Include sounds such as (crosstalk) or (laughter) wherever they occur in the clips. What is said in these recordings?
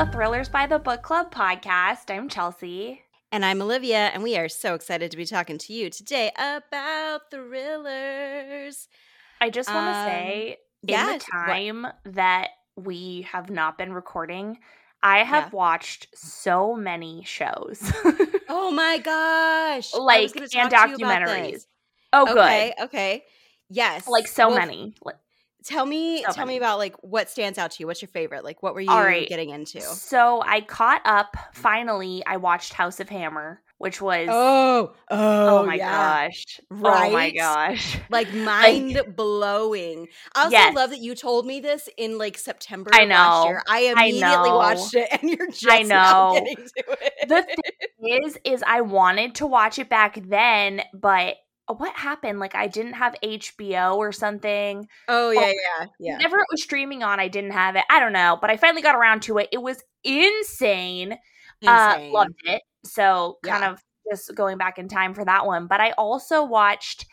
the Thrillers by the Book Club podcast. I'm Chelsea. And I'm Olivia, and we are so excited to be talking to you today about thrillers. I just want to Um, say, in yes, the what- time that we have not been recording, I have Yeah. watched so many shows, (laughs) Oh my gosh. Like and talk to you about documentaries. Oh, Okay, okay. Yes. like so Well, many. Like, Tell me So tell me about like what stands out to you. What's your favorite? Like what were you right. getting into? So I caught up. Mm. Finally, I watched House of Hammer, which was Oh, oh, oh my yeah. gosh, oh my gosh. (laughs) Like mind blowing. I also Yes. love that you told me this in like September I know. year. I immediately know. watched it (laughs) and you're just now know. getting to it. the thing is is i wanted to watch it back then but what happened? Like i didn't have hbo or something? Oh yeah, yeah, yeah. whenever it was streaming on i didn't have it. I don't know but i finally got around to it. It was insane, uh loved it. So kind Yeah. of just going back in time for that one. But i also watched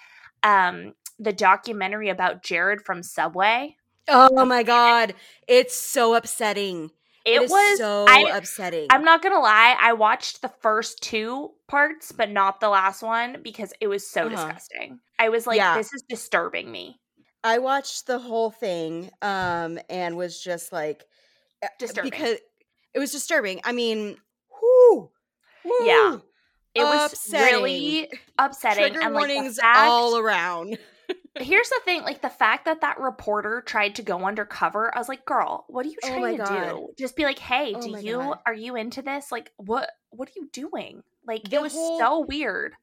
um the documentary about jared from subway. Oh my god, it's so upsetting. It, was so I, upsetting. I'm not gonna lie, I watched the first two parts, but not the last one because it was so Uh-huh. disgusting. I was like, Yeah. this is disturbing me. I watched the whole thing um and was just like uh, Disturbing. because it was disturbing. I mean, whoo, Yeah. whoo, It was upsetting. really upsetting. Trigger and like warnings fact, all around. Here's the thing, like the fact that that reporter tried to go undercover, I was like, girl, what are you Oh trying my to God. do? Just be like, hey, Oh do you God. are you into this? Like, what what are you doing? Like The it was whole- so weird.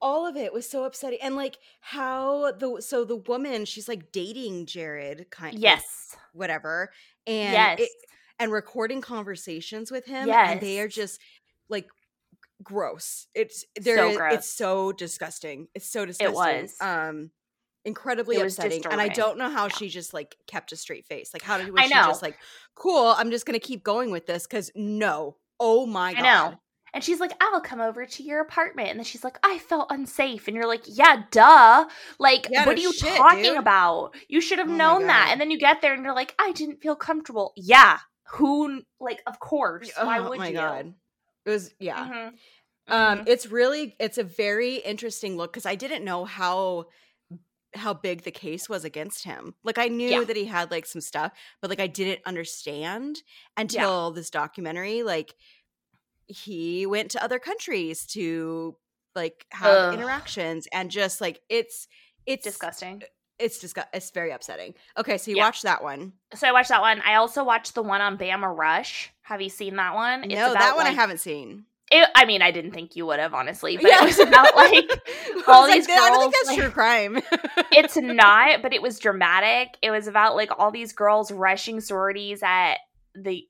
all of it was so upsetting and like how the so the woman she's like dating jared kind like, Yes. whatever and yes. it, and recording conversations with him and they are just like gross it's there So gross. it's so disgusting it's so disgusting It was. um incredibly It upsetting and i don't know how Yeah. she just like kept a straight face like how did was I she just like cool i'm just gonna keep going with this because no oh my I god know. And she's like, I'll come over to your apartment. And then she's like, I felt unsafe. And you're like, yeah, duh. Like, Yeah, what no are you shit, talking dude. about? You should have Oh known that. And then you get there and you're like, I didn't feel comfortable. Yeah. Who, like, of course. Why oh would my you? god it was yeah Mhm. Um, Mhm. it's really it's a very interesting look because I didn't know how how big the case was against him. Like I knew Yeah. that he had like some stuff, but like I didn't understand until this documentary. Like he went to other countries to like have Ugh. interactions and just like it's it's disgusting. it's disgust it's very upsetting. Okay, so you Yeah. watched that one. So I watched that one. I also watched the one on Bama Rush. Have you seen that one? no, that one I haven't seen. It, I mean, I didn't think you would have, honestly. But Yeah. it was about, (laughs) like, all like, these girls. I don't think that's like- true crime. (laughs) it's not, but it was dramatic. It was about like all these girls rushing sororities at the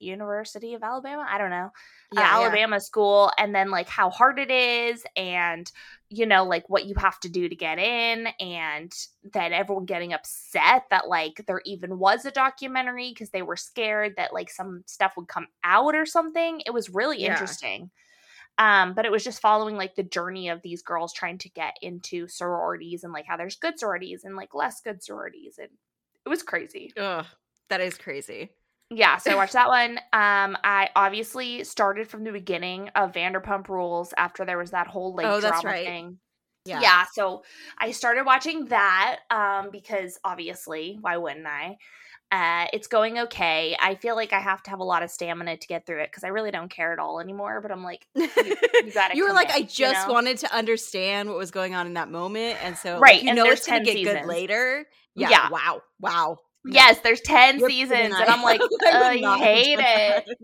University of Alabama. I don't know, uh, yeah. Alabama school, and then like how hard it is, and you know, like what you have to do to get in, and then everyone getting upset that like there even was a documentary because they were scared that like some stuff would come out or something. It was really Yeah. interesting. Um, but it was just following like the journey of these girls trying to get into sororities and like how there's good sororities and like less good sororities and it was crazy. Ugh, that is crazy. Yeah, so I watched that one. Um, I obviously started from the beginning of Vanderpump Rules after there was that whole late Oh, drama right. thing. Yeah. Yeah. so I started watching that um because obviously, why wouldn't I? Uh, it's going okay. I feel like I have to have a lot of stamina to get through it because I really don't care at all anymore. But I'm like, (laughs) you, gotta were like, commit, I you just know? wanted to understand what was going on in that moment, and so Right, like, you and know it's gonna 10 get good later. Yeah. Yeah. Wow. Wow. Yes, there's 10 You're seasons. And I'm like, (laughs) I I hate it.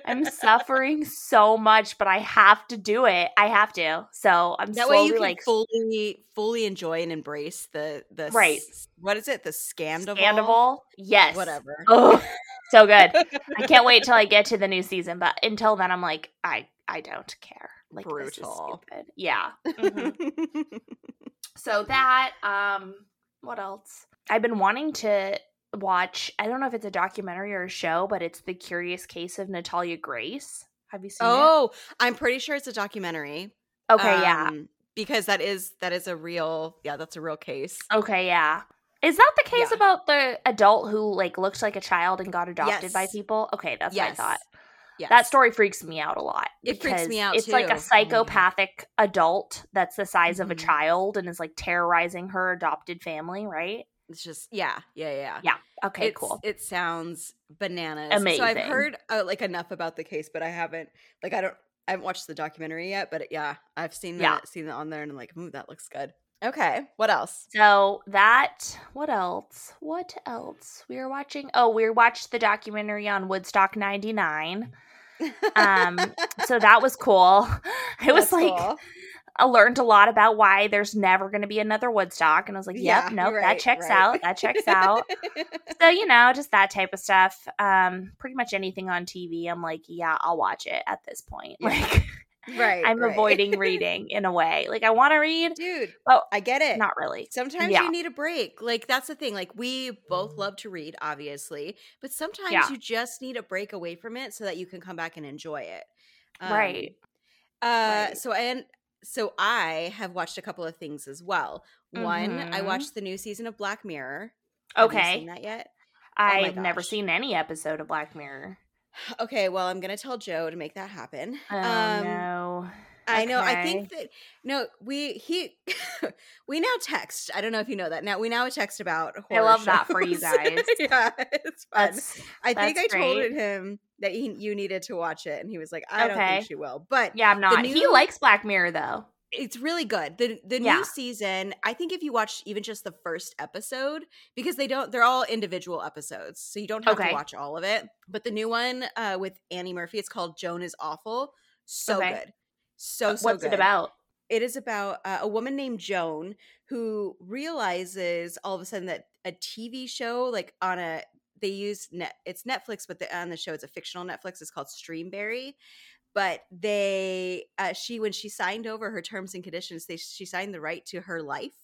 (laughs) I'm suffering so much, but I have to do it. I have to. So I'm that way you can like fully fully enjoy and embrace the the Right. what is it the scandal Scandoval. Yes. whatever (laughs) Oh, so good. I can't wait till I get to the new season, but until then, I'm like, I I don't care. Like Brutal. stupid. Yeah. Mhm. so that um, what else? I've been wanting to watch. I don't know if it's a documentary or a show, but it's the Curious Case of Natalia Grace. Have you seen oh, I'm pretty sure it's a documentary. it? Okay, yeah. um, because that is that is a real yeah that's a real case. Okay, yeah. Is that the case yeah. about the adult who like looked like a child and got adopted yes. by people? Okay, that's yes. what I thought. Yes. That story freaks me out a lot. It freaks me out. It's too. like a psychopathic adult that's the size mm-hmm. of a mm-hmm. child and is like terrorizing her adopted family, right? It's just yeah, yeah, yeah. Yeah. Okay, it's, cool. It sounds bananas. Amazing. So I've heard uh, like enough about the case, but I haven't like I don't I haven't watched the documentary yet, but yeah, I've seen that yeah. seen that on there and I'm like, ooh, that looks good. Okay, what else? So that what else? What else? We were watching. Oh, we watched the documentary on Woodstock '99. (laughs) Um, so that was cool. (laughs) It was like cool. I learned a lot about why there's never going to be another Woodstock, and I was like, "Yep, yeah, nope, right, that checks right. out. That checks out." (laughs) so you know, just that type of stuff. Um, pretty much anything on TV, I'm like, "Yeah, I'll watch it." At this point, (laughs) yeah. like, right, I'm right. avoiding (laughs) reading in a way. Like, I want to read, dude. Oh, I get it. Not really. Sometimes yeah. you need a break. Like that's the thing. Like we both love to read, obviously, but sometimes you just need a break away from it so that you can come back and enjoy it. Um, right. Uh, right. so and so I have watched a couple of things as well. Mm-hmm. One, I mm-hmm. watched the new season of Black Mirror. Okay. Have you seen that yet? I've oh never seen any episode of Black Mirror. (sighs) Okay, well, I'm gonna tell Joe to make that happen. Oh um, no. I know. I think that no, we he (laughs) we now text. I don't know if you know that. Now we now text about. I love shows. that for you (laughs) guys. yeah, it's fun. That's, I think I great. told him that he, you needed to watch it, and he was like, "I okay. don't think she will." But yeah, I'm not. New, he likes Black Mirror though. It's really good. the The yeah. new season. I think if you watch even just the first episode, because they don't, they're all individual episodes, so you don't have okay. to watch all of it. But the new one uh, with Annie Murphy, it's called Joan is Awful. So good so, uh, so What's good. it about? It is about uh, a woman named Joan who realizes all of a sudden that a TV show, like on a, they use net, it's Netflix, but the, on the show it's a fictional Netflix. It's called Streamberry. But they, uh, she when she signed over her terms and conditions, they she signed the right to her life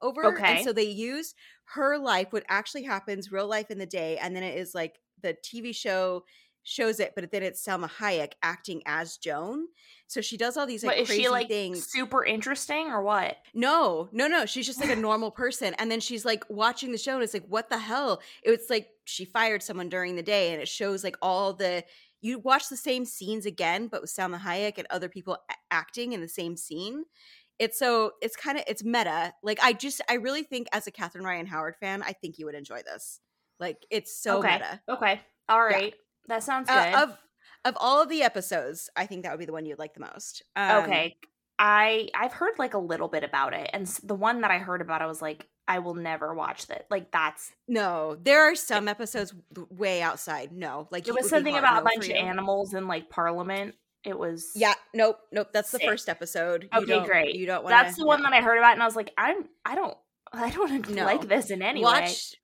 over. Okay. And so they use her life, what actually happens, real life in the day, and then it is like the TV show shows it, but then it's Salma Hayek acting as Joan. So she does all these like but crazy she, like, things. Super interesting or what? No, no, no. She's just like a (sighs) normal person. And then she's like watching the show and it's like, what the hell? It's like she fired someone during the day and it shows like all the you watch the same scenes again, but with Salma Hayek and other people acting in the same scene. It's so it's kind of it's meta. Like I just I really think as a Catherine Ryan Howard fan, I think you would enjoy this. Like it's so okay. meta. Okay. All right. Yeah. That sounds good. Uh, of of all of the episodes, I think that would be the one you'd like the most. Um, okay. I I've heard like a little bit about it, and the one that I heard about, I was like, I will never watch that. Like that's no. There are some episodes way outside. No, like it was something about a bunch of animals in like Parliament. It was yeah. Nope. Nope. That's the first episode. You okay, great. You don't. Wanna, that's the one that I heard about, and I was like, I'm. I don't. (laughs) I don't no. like this in any watch, way.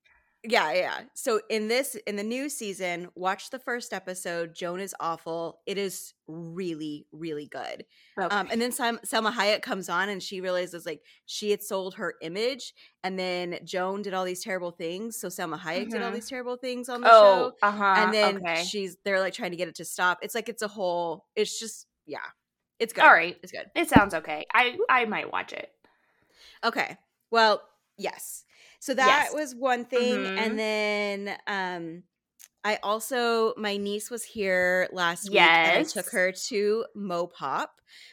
Yeah, yeah. So in this in the new season, watch the first episode. Joan is awful. It is really, really good. Okay. Um, and then Sam, Salma Hayek comes on, and she realizes like she had sold her image, and then Joan did all these terrible things. So Salma Hayek mm-hmm. did all mm-hmm. these terrible things on the oh, show, uh-huh, and then okay. she's they're like trying to get it to stop. It's like it's a whole. It's just yeah, it's good. All right, it's good. It sounds okay. I I might watch it. Okay. Well, yes. So that yes. was one thing. Mm-hmm. And then um I also my niece was here last week and I took her to Mopop,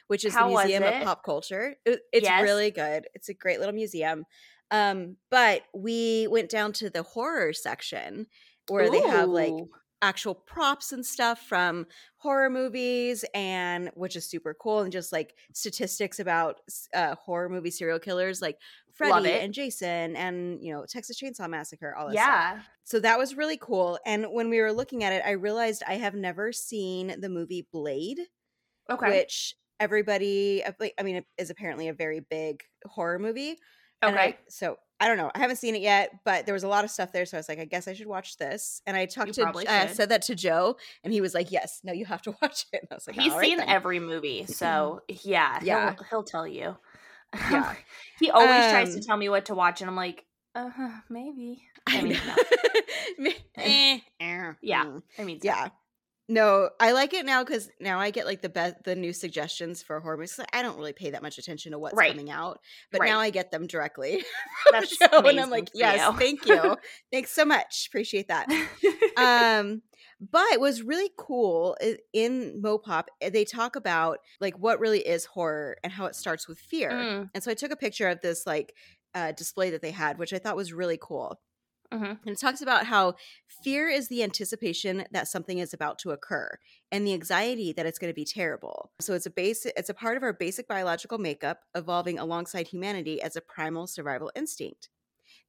which is How the Museum of Pop Culture. It, it's yes. really good. It's a great little museum. Um, but we went down to the horror section where Ooh. they have like actual props and stuff from horror movies and which is super cool and just like statistics about uh, horror movie serial killers like Freddy and Jason and you know Texas Chainsaw Massacre all this yeah stuff. so that was really cool and when we were looking at it I realized I have never seen the movie Blade okay which everybody I mean it is apparently a very big horror movie okay I, so I don't know. I haven't seen it yet, but there was a lot of stuff there, so I was like, I guess I should watch this. And I talked you to, I uh, said that to Joe, and he was like, Yes, no, you have to (laughs) watch it. And I was like, He's seen then. every movie, (clears throat) so yeah, yeah, he'll, he'll tell you. Yeah, (laughs) he always um, tries to um tell me what to watch, and I'm like, uh, maybe. (laughs) I, mean, no. (laughs) eh, yeah, I mean, yeah. No, I like it now because now I get like the best the new suggestions for horror movies. I don't really pay that much attention to what's Right. coming out, but Right. now I get them directly That's the show, and I'm like, yes, you." thank you, thanks so much, appreciate that. um but what's really cool in mopop eh, they talk about like what really is horror and how it starts with fear. Mm, and so i took a picture of this like uh, display that they had which i thought was really cool. Mhm. and it talks about how fear is the anticipation that something is about to occur and the anxiety that it's going to be terrible. So it's a basic it's a part of our basic biological makeup evolving alongside humanity as a primal survival instinct.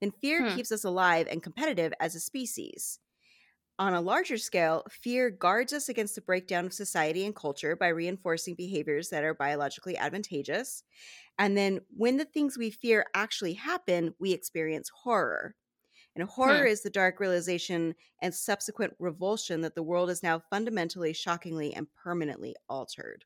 Then fear Hmm. keeps us alive and competitive as a species on a larger scale, fear guards us against the breakdown of society and culture by reinforcing behaviors that are biologically advantageous. And then when the things we fear actually happen, we experience horror. And horror is the dark realization and subsequent revulsion that the world is now fundamentally, shockingly, and permanently altered.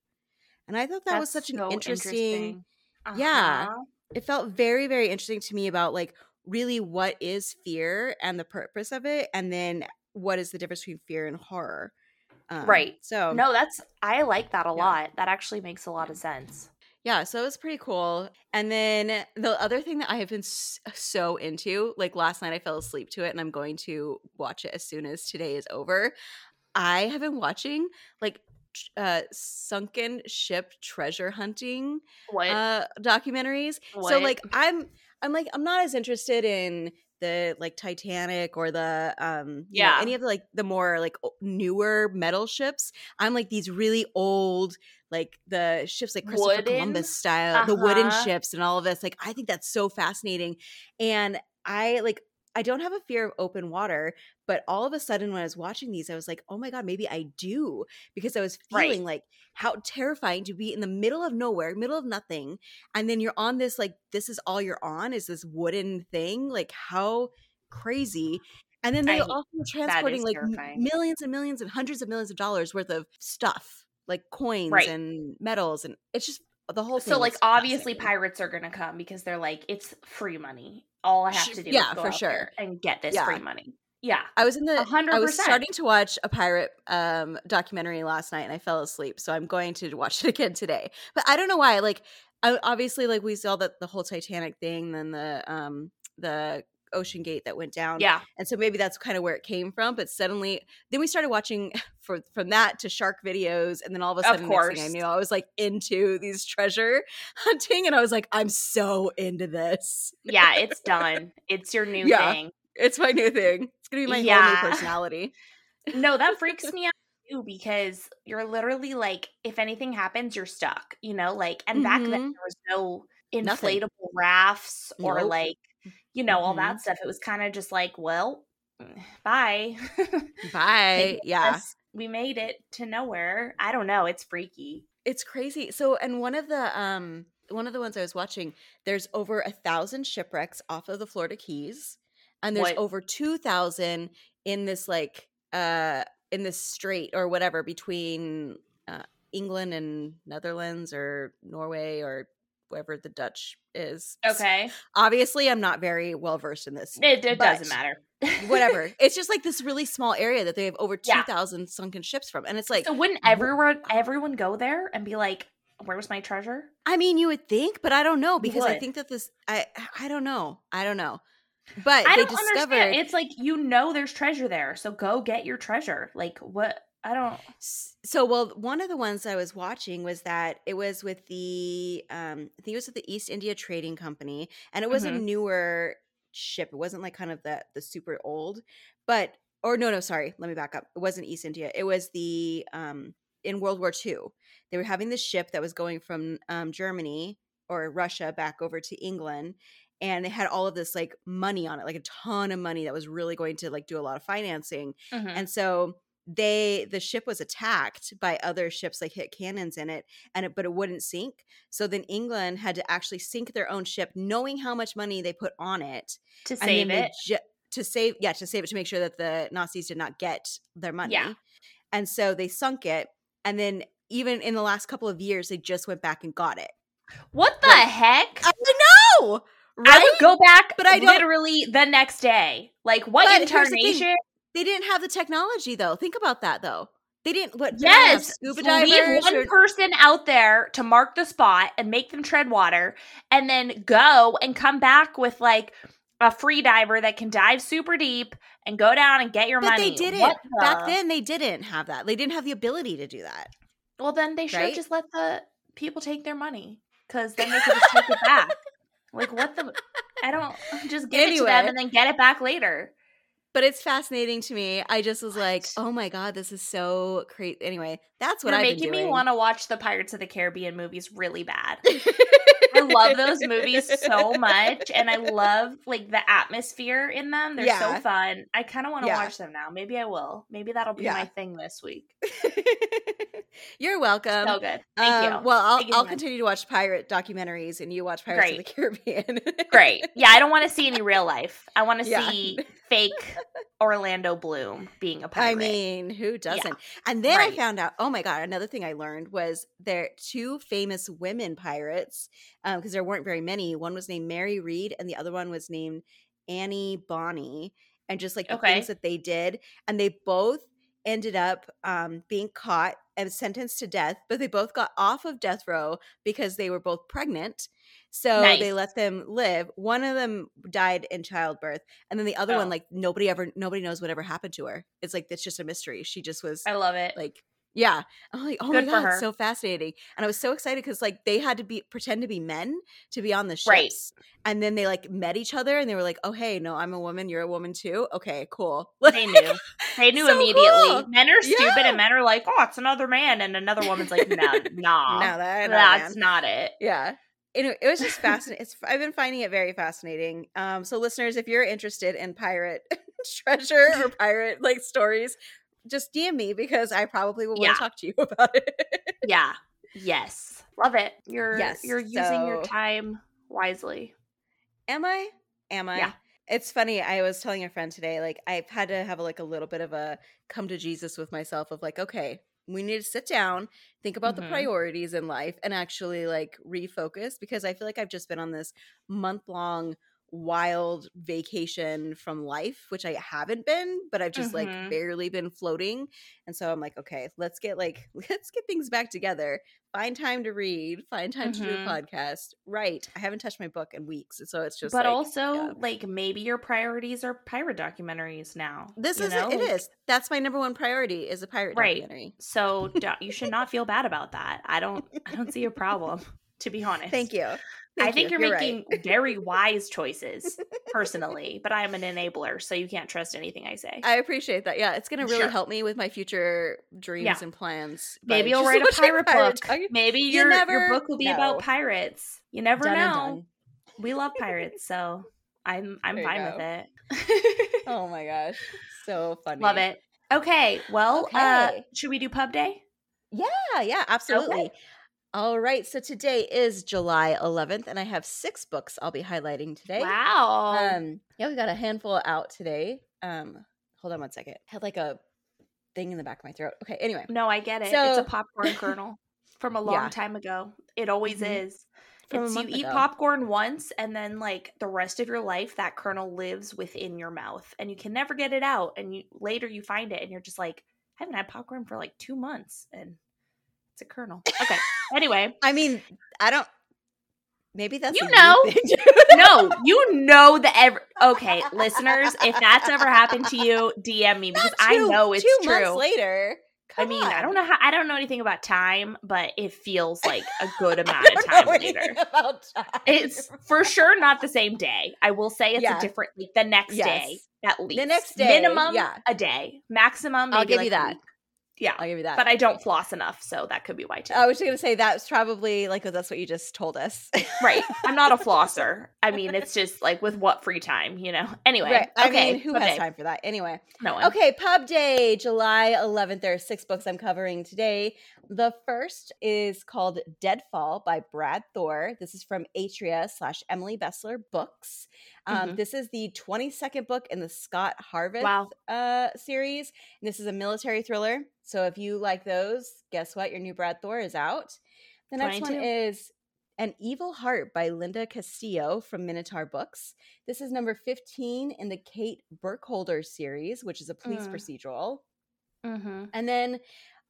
And I thought that was That's such an so interesting, Yeah. Uh-huh. it felt very, very interesting to me about like really what is fear and the purpose of it, and then what is the difference between fear and horror. Um, Right. So No, that's I like that a Yeah. lot. That actually makes a lot of sense. yeah, so it was pretty cool. And then the other thing that I have been so into, like last night I fell asleep to it, and I'm going to watch it as soon as today is over. I have been watching like uh sunken ship treasure hunting What? uh documentaries so like i'm i'm like i'm not as interested in the like titanic or the um you know, Yeah. any of the like the more like newer metal ships i'm like these really old like the ships like christopher Wooden? columbus style the wooden Uh-huh. ships and all of this like i think that's so fascinating and i like i don't have a fear of open water but all of a sudden when i was watching these i was like oh my god maybe i do because i was Right. feeling like how terrifying to be in the middle of nowhere middle of nothing and then you're on this like this is all you're on is this wooden thing like how crazy and then they I- also transporting like terrifying. millions and millions and hundreds of millions of dollars worth of stuff like coins Right. and metals and it's just the whole thing so like obviously pirates are gonna come because they're like it's free money. All I have to do yeah, is go for sure. and get this Yeah. free money. Yeah. I was in the A hundred I was starting to watch a pirate um documentary last night and I fell asleep. So I'm going to watch (laughs) it again today. But I don't know why. Like I, obviously like we saw that the whole Titanic thing, then the um the ocean gate that went down. Yeah. And so maybe that's kind of where it came from. But suddenly then we started watching (laughs) for from that to shark videos and then all of a Of sudden next thing I knew I was like into these treasure (laughs) hunting and I was like, I'm so into this. Yeah, it's (laughs) done. It's your new Yeah. thing. It's my new thing. It's gonna be my whole new personality. No, that freaks me out too because you're literally like, if anything happens, you're stuck, you know? Like, and back then Mhm. there was no Nothing. inflatable rafts or Nope. like, you know, all Mhm. that stuff. It was kind of just like, well, (sighs) bye. (laughs) Bye. Yeah. this. We made it to nowhere. I don't know. It's freaky. It's crazy. So and one of the um one of the ones I was watching, there's over a thousand shipwrecks off of the Florida Keys. And there's What? over two thousand in this like uh in this strait or whatever between uh England and Netherlands or Norway or wherever the Dutch is. Okay. Obviously I'm not very well versed in this. It, it doesn't matter. Whatever. (laughs) it's just like this really small area that they have over Yeah. 2,000 sunken ships from. And it's like so wouldn't everyone everyone go there and be like, "Where's my treasure?" I mean, you would think, but I don't know because I think that this I I don't know. I don't know. But I they don't discovered understand. It's like you know there's treasure there, so go get your treasure. Like what? I don't. So well one of the ones I was watching was that it was with the um I think it was with the East India Trading Company and it was a Mhm. newer ship. It wasn't like kind of the the super old, but or no no sorry, let me back up. It wasn't East India. It was the um in World War II. They were having this ship that was going from um Germany or Russia back over to England and they had all of this like money on it, like a ton of money that was really going to like do a lot of financing Mhm. and so they the ship was attacked by other ships like hit cannons in it and it but it wouldn't sink so then england had to actually sink their own ship knowing how much money they put on it to save it. ju- to save yeah to save it to make sure that the nazis did not get their money Yeah. and so they sunk it and then even in the last couple of years they just went back and got it What the like- heck? i know I right would go back, But I don't- literally the next day. Like what But here's the thing. incarnation? They didn't have the technology though think about that though They didn't. What? they don't have Yes, scuba leave one or- person out there to mark the spot and make them tread water, and then go and come back with like a free diver that can dive super deep and go down and get your but money. they didn't What back then. They didn't have that. They didn't have the ability to do that. Well, then they should Right? just let the people take their money because then they could just take it back. Like what the? I don't (laughs) just give it to them and then get it back later. But it's fascinating to me. I just was like, oh my god, this is so crazy. Anyway, that's what You're I've making me want to watch the Pirates of the Caribbean movies really bad. I love those movies so much, and I (laughs) love like the atmosphere in them. They're Yeah. so fun. I kind of want to Yeah. watch them now. Maybe I will. Maybe that'll be Yeah. my thing this week. (laughs) You're welcome. so good. Thank Um, you. Well, I'll, Thank I'll much. continue to watch pirate documentaries, and you watch Pirates of the Caribbean. Great. Yeah, I don't want to see any real life. I want to (laughs) see fake Orlando Bloom being a pirate. I mean, who doesn't? And then I found out. Oh my god! Another thing I learned was there two famous women pirates um, because there weren't very many. One was named Mary Read, and the other one was named Annie Bonny. And just like the Okay. things that they did, and they both ended up um, being caught and sentenced to death, but they both got off of death row because they were both pregnant. So they let them live. One of them died in childbirth, and then the other Oh. one, like nobody ever, nobody knows whatever happened to her. It's like it's just a mystery. She just was I love it. like, yeah. I'm like, oh Good my god, her. so fascinating. And I was so excited because like they had to be pretend to be men to be on the ships, Right. and then they like met each other, and they were like, oh hey, no, I'm a woman, you're a woman too. Okay, cool. (laughs) they knew. They knew So immediately. cool. Men are stupid, Yeah. and men are like, "Oh, it's another man," and another woman's like, "No, (laughs) nah, No, that, no, that's man. not it." yeah anyway, it was just (laughs) fascinating it's i've been finding it very fascinating um so listeners if you're interested in pirate treasure or pirate like stories just dm me because i probably will Yeah. want to talk to you (laughs) about it Yeah. Yes. Love it. You're Yes, you're using your time wisely. am i am i Yeah. it's funny i was telling a friend today like i've had to have like a little bit of a come to jesus with myself of like okay we need to sit down think about Mhm. the priorities in life and actually like refocus because i feel like i've just been on this month long wild vacation from life which i haven't been but i've just Mhm. like barely been floating and so i'm like okay let's get like (laughs) let's get things back together find time to read find time to do a Mhm. podcast right i haven't touched my book in weeks so it's just but like, also, yeah. like maybe your priorities are pirate documentaries now. This is it Like. That's my number one priority is a pirate Right. documentary. So (laughs) you should not feel bad about that. I don't. I don't see a problem. To be honest, Thank you. I think you. you're, You're making right. very wise choices (laughs) personally, but I am an enabler, so you can't trust anything I say. I appreciate that. Yeah, it's gonna really Sure. help me with my future dreams Yeah. and plans. Maybe you'll write a pirate (laughs) book. docu- Maybe You your your book will be know. about pirates. You never know. We love (laughs) pirates, so I'm I'm There fine with it. Oh my gosh, so funny. Love it. Okay, well, uh, should we do pub day? Yeah, yeah, absolutely. All right, so today is July 11th, and I have six books I'll be highlighting today. Wow. Um, yeah, we got a handful out today. Um, hold on one second. I had like a thing in the back of my throat. Okay, anyway. no, I get it. it's a popcorn kernel (laughs) from a long Yeah. time ago. It always Mhm. is. From It's you month eat popcorn once, and then like the rest of your life, that kernel lives within your mouth, and you can never get it out. And you later you find it, and you're just like, I haven't had popcorn for like two months, and it's a kernel. Okay. anyway, (laughs) I mean, I don't. Maybe that's You know. thing to (laughs) do. no, you know that ever. Okay, listeners, if that's ever happened to you, DM me because Not I know it's two true. months later. I Come mean, I don't know how I don't know anything about time, but it feels like a good (laughs) amount of time later. About time. It's for sure not the same day. I will say it's Yeah. a different like the next Yes. day at least. The next day, minimum yeah. a day, maximum. I'll give like you that. Yeah, I'll give you that. but I don't floss enough, so that could be why too. I was just gonna say that's probably like that's what you just told us. (laughs) right, I'm not a flosser. I mean, it's just like with what free time, you know. Anyway, right. I okay, mean, who has day. time for that? Anyway. No one. Okay, Pub Day, July 11th. There are six books I'm covering today. The first is called Deadfall by Brad Thor. This is from Atria slash Emily Bestler Books. Um, Mhm. This is the 22nd book in the Scot Harvath Wow. uh, series. And this is a military thriller. So if you like those, guess what? Your new Brad Thor is out. The next one is An Evil Heart by Linda Castillo from Minotaur Books. This is number 15 in the Kate Burkholder series, which is a police Mm. procedural. Mm-hmm. And then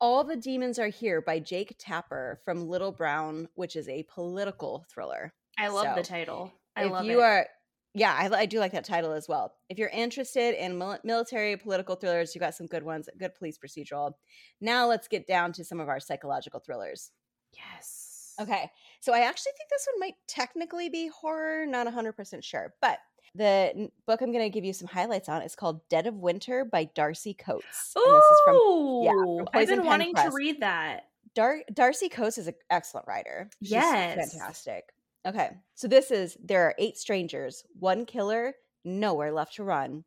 All the Demons Are Here by Jake Tapper from Little Brown, which is a political thriller. I love So, the title. I if love you it. are, yeah, I, I do like that title as well. If you're interested in mil- military political thrillers, you got some good ones, good police procedural. Now let's get down to some of our psychological thrillers. yes. Okay. So I actually think this one might technically be horror, not 100% sure. But the n- book I'm going to give you some highlights on is called Dead of Winter by Darcy Coates. Oh, this is from yeah, from I've been Pen wanting Press. to read that. Dar- Darcy Coates is an excellent writer. She's Yes. fantastic. Okay, so this is there are eight strangers, one killer, nowhere left to run.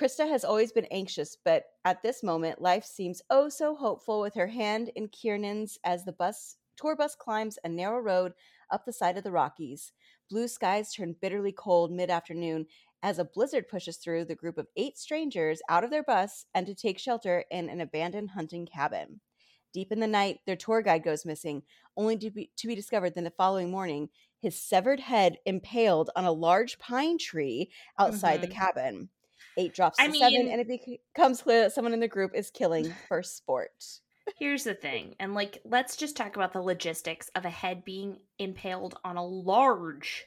Krista has always been anxious, but at this moment, life seems oh so hopeful with her hand in Kiernan's as the bus tour bus climbs a narrow road up the side of the Rockies. Blue skies turn bitterly cold mid afternoon as a blizzard pushes through the group of eight strangers out of their bus and to take shelter in an abandoned hunting cabin. Deep in the night, their tour guide goes missing, only to be, to be discovered then the following morning, his severed head impaled on a large pine tree outside the Mhm. cabin. Eight drops I to seven, and it becomes clear that someone in the group is killing (laughs) for sport. Here's the thing, and like, let's just talk about the logistics of a head being impaled on a large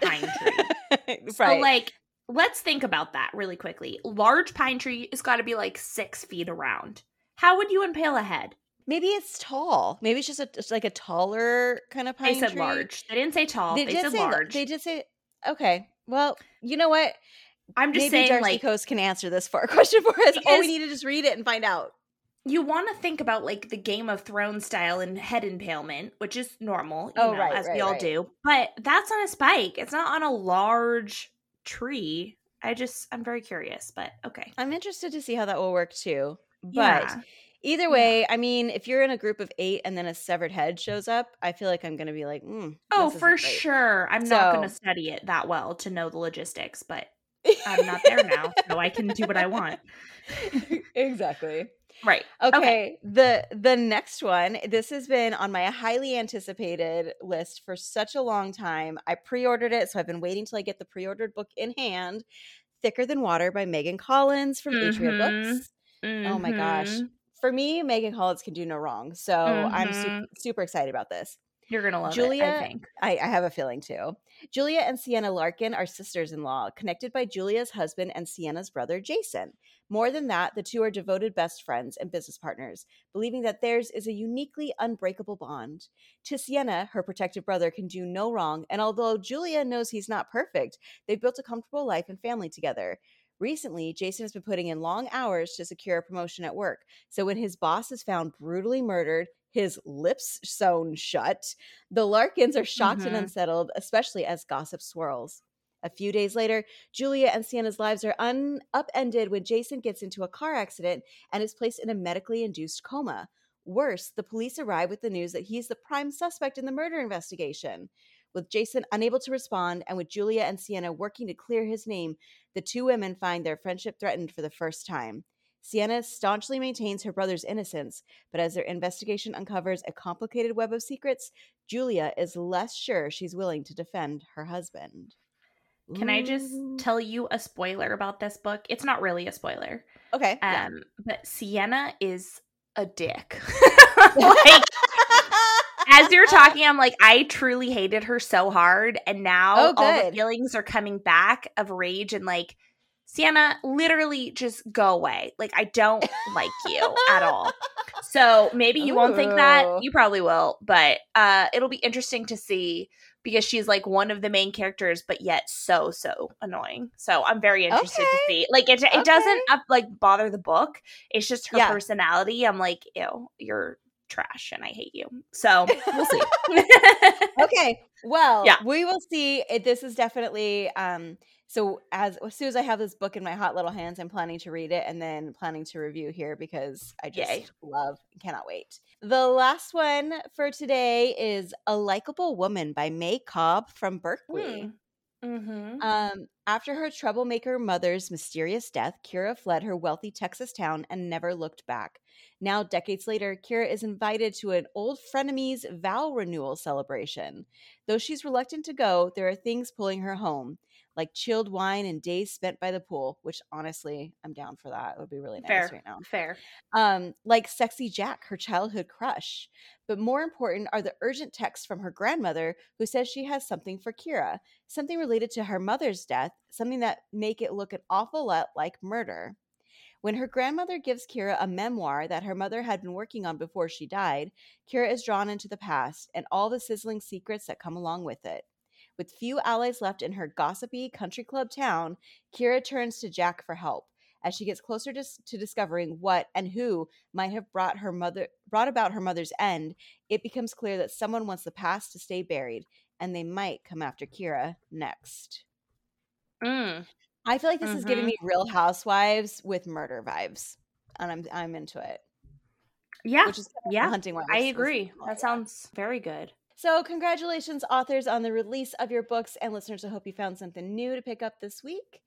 pine tree. (laughs) So, right. like, let's think about that really quickly. Large pine tree has got to be like six feet around. How would you impale a head? Maybe it's tall. Maybe it's just a, like a taller kind of pine They said tree. large. They didn't say tall. They, did said say large. They did say okay. Well, you know what? I'm just Maybe saying, Darcy like, Coates can answer this for a (laughs) question for us. Because- we need to just read it and find out. you want to think about like the Game of Thrones style and head impalement, which is normal, you Oh, know, right, as we right, all right. do. But that's on a spike. It's not on a large tree. I just, I'm very curious, but okay. I'm interested to see how that will work too. But Yeah. Either way, I mean, if you're in a group of eight and then a severed head shows up, I feel like I'm going to be like, mm, Oh, for great. sure. I'm not going to study it that well to know the logistics, but I'm not there (laughs) now, so I can do what I want. (laughs) exactly. Right. Okay, the the next one. This has been on my highly anticipated list for such a long time. I pre-ordered it, so I've been waiting till I get the pre-ordered book in hand. Thicker Than Water by Megan Collins from Atria Mhm. Books. Oh my gosh. For me, Megan Collins can do no wrong. So I'm su- mm-hmm. super excited about this. You're going to love it, Julia- I think. I, I have a feeling too. Julia and Sienna Larkin are sisters in law, connected by Julia's husband and Sienna's brother, Jason. More than that, the two are devoted best friends and business partners, believing that theirs is a uniquely unbreakable bond. To Sienna, her protective brother can do no wrong, and although Julia knows he's not perfect, they've built a comfortable life and family together. Recently, Jason has been putting in long hours to secure a promotion at work. So when his boss is found brutally murdered, his lips sewn shut, the Larkins are shocked and Mhm. unsettled, especially as gossip swirls. A few days later, Julia and Sienna's lives are un- upended when Jason gets into a car accident and is placed in a medically induced coma. Worse, the police arrive with the news that he's the prime suspect in the murder investigation. With Jason unable to respond and with Julia and Sienna working to clear his name, the two women find their friendship threatened for the first time. Sienna staunchly maintains her brother's innocence, but as their investigation uncovers a complicated web of secrets, Julia is less sure she's willing to defend her husband. Can I just tell you a spoiler about this book? It's not really a spoiler. Okay. yeah. Um, but Sienna is a dick. (laughs) (laughs) like as you're talking, I'm like, I truly hated her so hard, and now Oh, all the feelings are coming back of rage and like, Sienna, literally just go away. Like I don't like you at all. (laughs) So maybe you won't think that. You probably will, but uh, it'll be interesting to see because she's like one of the main characters, but yet so so annoying. So I'm very interested to see. Like it, it Okay. doesn't up, like bother the book. It's just her Yeah. personality. I'm like, ew, you're trash, and I hate you. So we'll see. (laughs) okay. Well, Yeah. we will see. It, this is definitely um so as, as soon as I have this book in my hot little hands, I'm planning to read it and then planning to review here because I just Yay. love cannot wait. The last one for today is A Likeable Woman by May Cobb from Berkley. Mm-hmm. Um, after her troublemaker mother's mysterious death, Kira fled her wealthy Texas town and never looked back. Now, decades later, Kira is invited to an old frenemy's vow renewal celebration. Though she's reluctant to go, there are things pulling her home. Like chilled wine and days spent by the pool, which honestly, I'm down for that. It would be really nice Fair. right now. Fair. Um, like sexy Jack, her childhood crush. But more important are the urgent texts from her grandmother who says she has something for Kira, something related to her mother's death, something that make it look an awful lot like murder. When her grandmother gives Kira a memoir that her mother had been working on before she died, Kira is drawn into the past and all the sizzling secrets that come along with it. With few allies left in her gossipy country club town, Kira turns to Jack for help. As she gets closer to, to discovering what and who might have brought her mother brought about her mother's end, it becomes clear that someone wants the past to stay buried, and they might come after Kira next. Mm. I feel like this is giving Mhm. me Real Housewives with murder vibes, and I'm I'm into it. Yeah. Which is yeah, hunting. I agree. That sounds very good. So, congratulations, authors, on the release of your books, and listeners. I hope you found something new to pick up this week.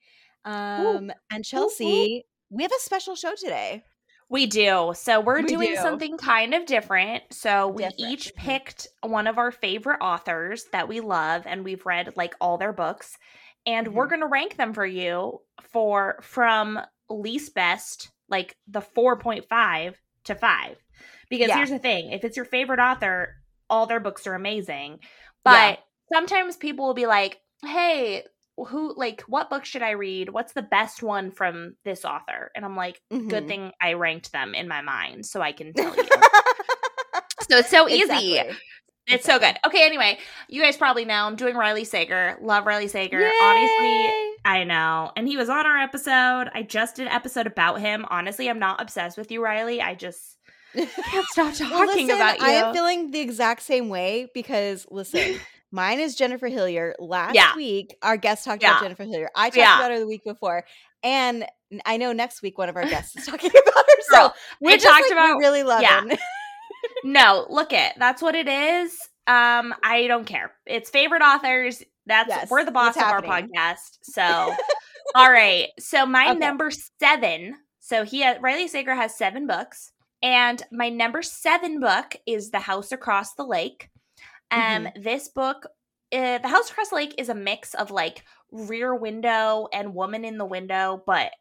Um, and Chelsea, we have a special show today. We do. So we're We doing do. something kind of different. So we Different, each mhm. picked one of our favorite authors that we love and we've read like all their books and we're Mhm. going to rank them for you for from least best like the 4.5 to 5. Because Yeah. here's the thing, if it's your favorite author, all their books are amazing. Yeah. But sometimes people will be like, "Hey, who like what book should I read? What's the best one from this author?" And I'm like, good Mhm. thing I ranked them in my mind so I can (laughs) tell you. so it's so easy. Exactly. It's so good. Okay, anyway, you guys probably know I'm doing Riley Sager. Love Riley Sager. Honestly, I know. And he was on our episode. I just did an episode about him. Honestly, I'm not obsessed with you, Riley. I just can't stop (laughs) talking Well, listen, about you. I am feeling the exact same way because listen, (laughs) mine is Jennifer Hillier. Last Yeah. week, our guest talked Yeah. about Jennifer Hillier. I talked Yeah. about her the week before, and I know next week one of our guests is (laughs) talking about her. So Girl, just talked like, about- we're really loving. yeah. no, look it. That's what it is. Um, I don't care. It's favorite authors. That's Yes, we're the boss of our podcast. So all right. So my Okay. number seven. So he has, Riley Sager has seven books. And my number seven book is The House Across the Lake. Um, this book, uh, The House Across the Lake is a mix of like rear window and woman in the window, but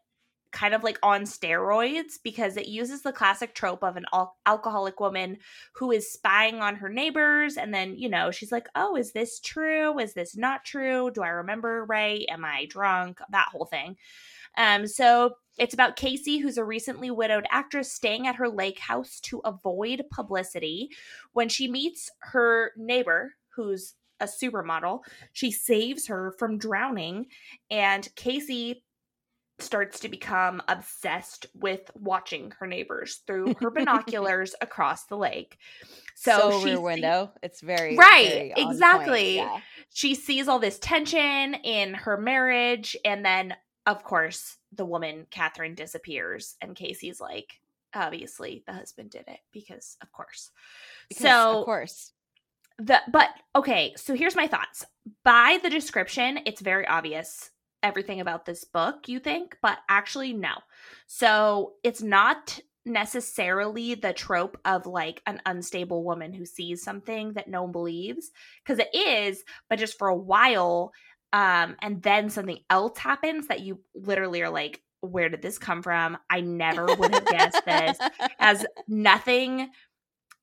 kind of like on steroids because it uses the classic trope of an al- alcoholic woman who is spying on her neighbors and then you know she's like oh is this true? Is this not true? Do i remember right? Am i drunk? That whole thing. Um so it's about casey who's a recently widowed actress staying at her lake house to avoid publicity when she meets her neighbor who's a supermodel she saves her from drowning and casey starts to become obsessed with watching her neighbors through her (laughs) binoculars across the lake. So, So, she window. It's very Right, very exactly. yeah. she sees all this tension in her marriage, and then of course the woman Catherine disappears, and Casey's like, obviously the husband did it because of course. Because, so of course, the but okay, so here's my thoughts. By the description, it's very obvious everything about this book, you think, but actually no. So, it's not necessarily the trope of like an unstable woman who sees something that no one believes because it is, but just for a while um and then something else happens that you literally are like where did this come from? I never would have guessed this as (laughs) nothing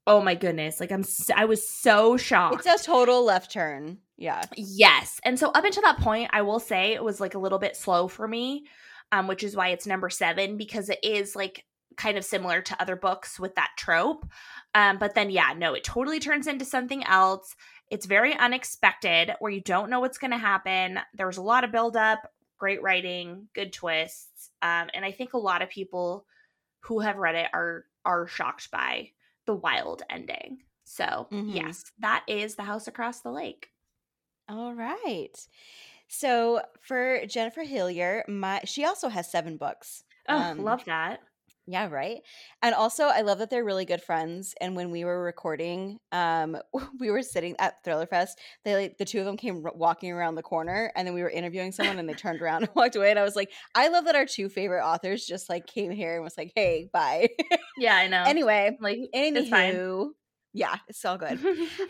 Oh my goodness. Like I'm I was so shocked. it's a total left turn. Yeah. Yes. And so up until that point, I will say it was like a little bit slow for me, um, which is why it's number seven, because it is like kind of similar to other books with that trope. Um, but then yeah, no, it totally turns into something else. It's very unexpected where you don't know what's gonna happen. There was a lot of buildup, great writing, good twists. Um, and I think a lot of people who have read it are are shocked by the wild ending. So Mhm. yes, that is the house across the lake. All right. So for Jennifer Hillier, my she also has seven books. Oh, Um, love that. Yeah, right. And also, I love that they're really good friends. And when we were recording, um, (laughs) we were sitting at Thriller Fest. They like the two of them came r- walking around the corner, and then we were interviewing someone, and they turned around and (laughs) walked away. And I was like, I love that our two favorite authors just like came here and was like, "Hey, bye." Yeah, I (laughs) know. anyway, like it's fine. yeah, it's all good.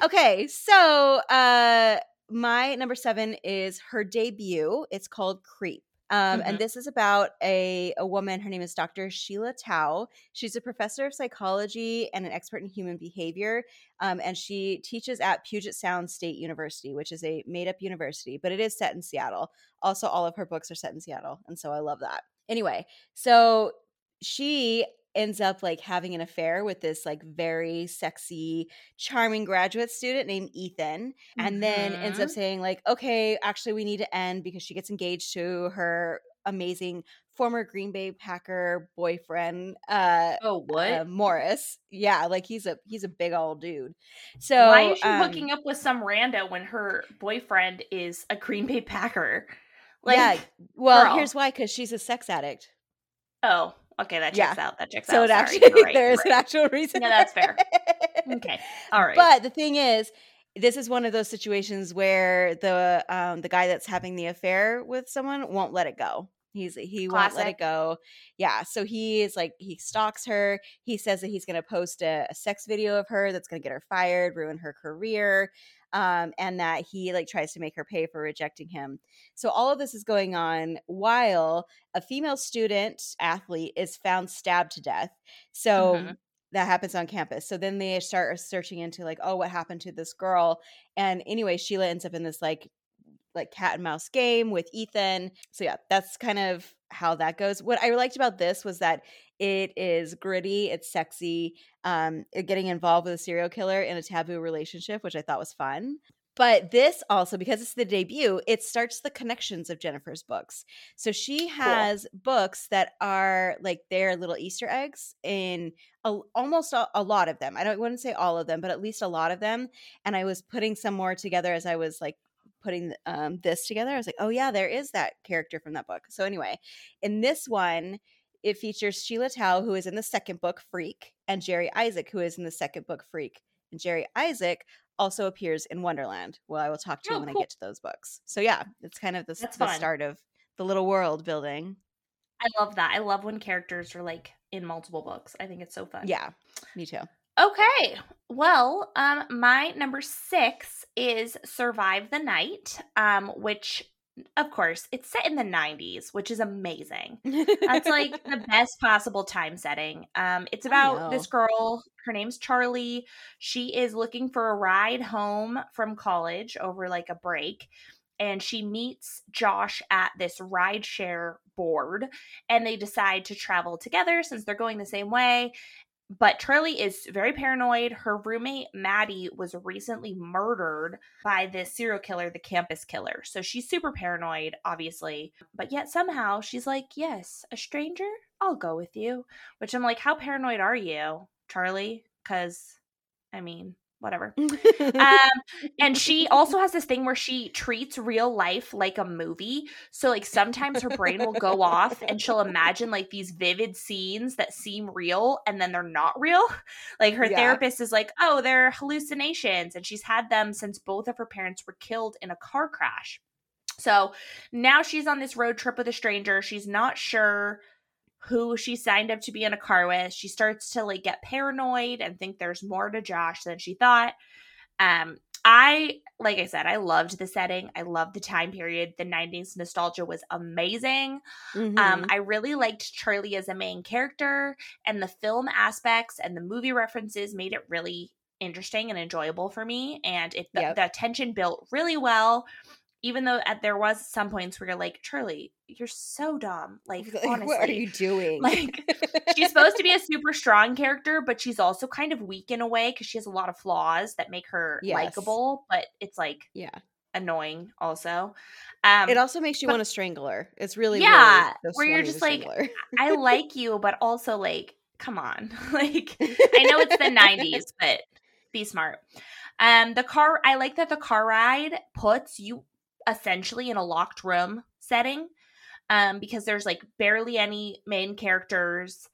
Okay, so uh my number seven is her debut. It's called Creep. Um, Mhm. And this is about a, a woman. Her name is Dr. Sheila Tao. She's a professor of psychology and an expert in human behavior. Um, and she teaches at Puget Sound State University, which is a made up university, but it is set in Seattle. Also, all of her books are set in Seattle. And so I love that. Anyway, so she ends up like having an affair with this like very sexy charming graduate student named Ethan and then ends up Mhm. saying like okay actually we need to end because she gets engaged to her amazing former Green Bay Packer boyfriend uh Oh, what? uh, Morris. Yeah, like he's a he's a big old dude. So Why is she um, hooking up with some rando when her boyfriend is a Green Bay Packer? Like, yeah, well, girl. here's why cuz she's a sex addict. oh, okay, that Yeah. checks out. That checks out. So out. it Sorry, actually (laughs) right, there is an actual reason. Yeah, that's fair. (laughs) Okay, all right. But the thing is, this is one of those situations where the um the guy that's having the affair with someone won't let it go. He's he won't let it go. Yeah, so he is like he stalks her. He says that he's going to post a, a sex video of her that's going to get her fired, ruin her career, um, and that he like tries to make her pay for rejecting him. So all of this is going on while a female student athlete is found stabbed to death. So Mhm. that happens on campus. So then they start searching into like, oh, what happened to this girl? And anyway, Sheila ends up in this like like cat and mouse game with Ethan. So yeah, that's kind of how that goes. What I liked about this was that it is gritty, it's sexy, um, getting involved with a serial killer in a taboo relationship, which I thought was fun. But this also, because it's the debut, it starts the connections of Jennifer's books. So she has books that are like their little Easter eggs in a, almost a, a lot of them. I don't wouldn't say all of them, but at least a lot of them. And I was putting some more together as I was like putting um, this together. I was like, oh yeah, there is that character from that book. So anyway, in this one, it features Sheila Tao, who is in the second book, Freak, and Jerry Isaac, who is in the second book, Freak. And Jerry Isaac also appears in Wonderland. Well, I will talk to you Oh, when cool. I get to those books. So yeah, it's kind of the, the start of the little world building. I love that. I love when characters are like in multiple books. I think it's so fun. Yeah, me too. Okay. Well, um, my number six is Survive the Night, um, which of course it's set in the 90s, which is amazing. That's like the (laughs) best possible time setting. Um, it's about this girl. Her name's Charlie. She is looking for a ride home from college over like a break. And she meets Josh at this rideshare board, and they decide to travel together since they're going the same way. But Charlie is very paranoid. Her roommate, Maddie, was recently murdered by this serial killer, the campus killer. So she's super paranoid, obviously. But yet somehow she's like, Yes, a stranger? I'll go with you. Which I'm like, How paranoid are you, Charlie? Because, I mean, whatever. (laughs) Um, and she also has this thing where she treats real life like a movie. So like sometimes her brain will go off and she'll imagine like these vivid scenes that seem real and then they're not real. (laughs) Like her Yeah. therapist is like, "Oh, they're hallucinations." And she's had them since both of her parents were killed in a car crash. So now she's on this road trip with a stranger. She's not sure who she signed up to be in a car with. She starts to like get paranoid and think there's more to Josh than she thought. Um, I like I said, I loved the setting. I loved the time period. The 90s nostalgia was amazing. Um, Mhm. I really liked Charlie as a main character, and the film aspects and the movie references made it really interesting and enjoyable for me. And it the, Yep. the tension built really well. Even though at there was some points where you're like, Charlie, you're so dumb. Like, honestly, (laughs) what are you doing? Like, (laughs) she's supposed to be a super strong character, but she's also kind of weak in a way because she has a lot of flaws that make her Yes. likable, but it's like yeah. annoying also. Um, It also makes you want to strangle her. It's really Yeah, just where you're just like. I (laughs) like you, but also like, come on. like, I know it's the 90s, but be smart. Um, the car, I like that the car ride puts you essentially in a locked room setting. Um, because there's like barely any main characters.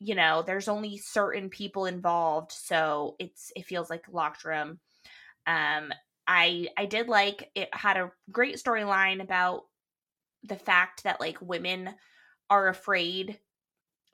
You know, there's only certain people involved, so it's it feels like a locked room. Um, I I did like it had a great storyline about the fact that like women are afraid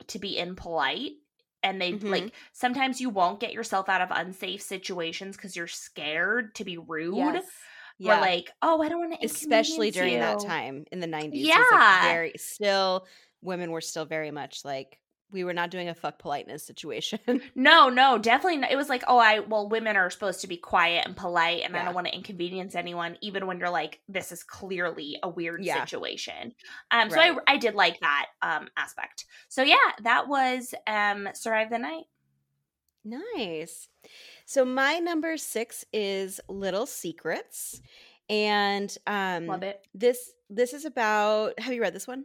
to be impolite and they Mhm. like sometimes you won't get yourself out of unsafe situations because you're scared to be rude Yes. Yeah. were like, "Oh, I don't want to," especially during you. that time in the nineties. Yeah, like very still women were still very much like we were not doing a fuck politeness situation. (laughs) no, no, definitely. Not. It was like, oh, I well, women are supposed to be quiet and polite, and yeah. I don't want to inconvenience anyone, even when you're like, this is clearly a weird yeah. situation. Um, so right. I I did like that um aspect. So yeah, that was um survive the night. Nice. So my number six is Little Secrets, and um, love it. This this is about. Have you read this one?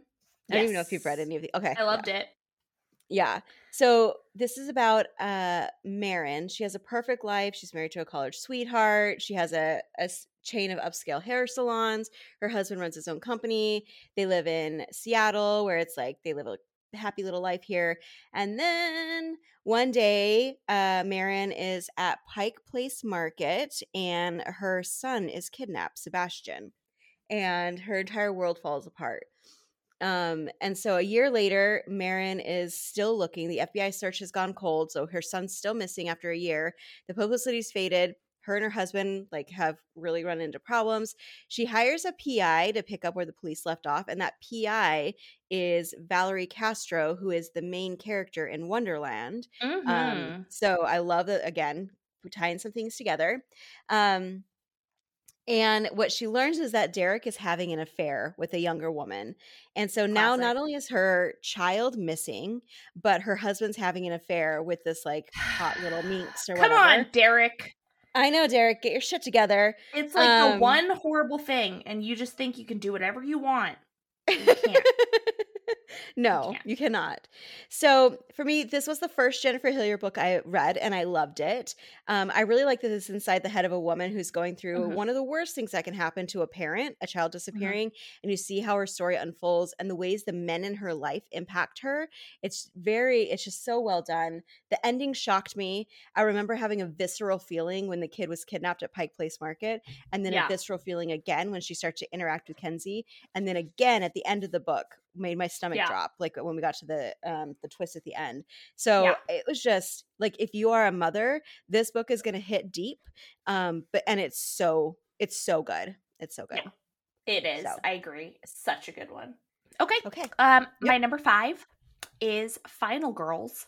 I don't even know if you've read any of the. Okay, I loved yeah. it. Yeah. So this is about uh Marin. She has a perfect life. She's married to a college sweetheart. She has a, a chain of upscale hair salons. Her husband runs his own company. They live in Seattle, where it's like they live a happy little life here. And then one day, uh, Marin is at Pike Place Market and her son is kidnapped, Sebastian, and her entire world falls apart. Um, and so a year later, Marin is still looking. The FBI search has gone cold, so her son's still missing after a year. The publicity's faded. Her and her husband like have really run into problems. She hires a PI to pick up where the police left off, and that PI is Valerie Castro, who is the main character in Wonderland. Mm-hmm. Um, so I love that again, tying some things together. Um, and what she learns is that Derek is having an affair with a younger woman. And so now not only is her child missing, but her husband's having an affair with this like hot little minx or (sighs) Come whatever. on, Derek. I know, Derek, get your shit together. It's like um, the one horrible thing, and you just think you can do whatever you want. You (laughs) can't. No, you, you, cannot. So for me, this was the first Jennifer Hillier book I read, and I loved it. Um, I really like that it's inside the head of a woman who's going through mm-hmm. one of the worst things that can happen to a parent, a child mm-hmm. disappearing, mm-hmm. and you see how her story unfolds and the ways the men in her life impact her. It's very, it's just so well done. The ending shocked me. I remember having a visceral feeling when the kid was kidnapped at Pike Place Market, and then yeah. a visceral feeling again when she starts to interact with Kenzie, and then again at the end of the book made my stomach yeah. drop like when we got to the um the twist at the end so yeah. it was just like if you are a mother this book is going to hit deep um but and it's so it's so good it's so good yeah, it is so. i agree such a good one okay okay um yep. my number five is final girls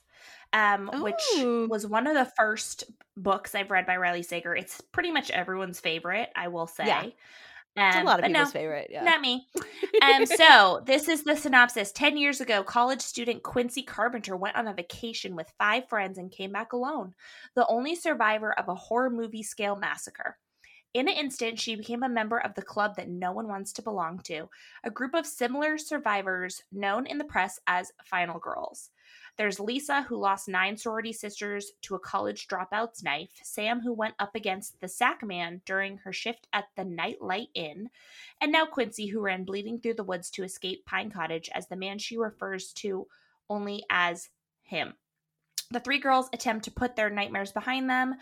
um, which was one of the first books I've read by Riley Sager. It's pretty much everyone's favorite, I will say. Yeah. Um, it's a lot of people's no, favorite. Yeah. Not me. um, (laughs) so this is the synopsis. Ten years ago, college student Quincy Carpenter went on a vacation with five friends and came back alone, the only survivor of a horror movie scale massacre. In an instant, she became a member of the club that no one wants to belong to, a group of similar survivors known in the press as Final Girls. There's Lisa, who lost nine sorority sisters to a college dropout's knife, Sam, who went up against the sack man during her shift at the Nightlight Inn, and now Quincy, who ran bleeding through the woods to escape Pine Cottage as the man she refers to only as him. The three girls attempt to put their nightmares behind them,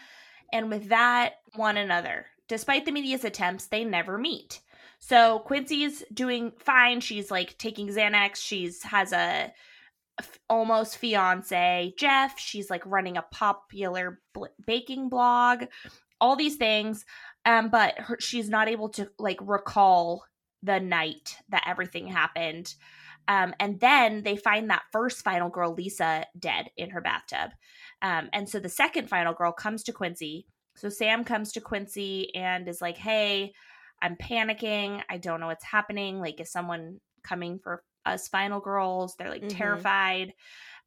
and with that, one another. Despite the media's attempts, they never meet. So Quincy's doing fine. She's like taking Xanax. She's has a almost fiance Jeff. She's like running a popular bl- baking blog, all these things. Um, but her, she's not able to like recall the night that everything happened. Um, and then they find that first final girl, Lisa, dead in her bathtub. Um, and so the second final girl comes to Quincy. So Sam comes to Quincy and is like, Hey, I'm panicking. I don't know what's happening. Like, is someone coming for us final girls they're like mm-hmm. terrified.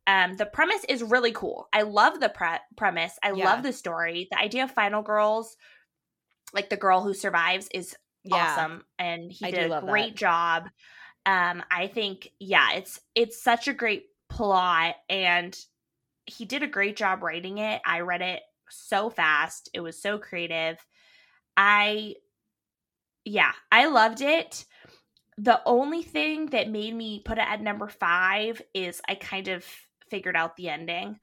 Um the premise is really cool. I love the pre- premise. I yeah. love the story. The idea of final girls like the girl who survives is yeah. awesome and he I did a great that. job. Um i think yeah it's it's such a great plot and he did a great job writing it. I read it so fast. It was so creative. I yeah i loved it the only thing that made me put it at number five is I kind of figured out the ending.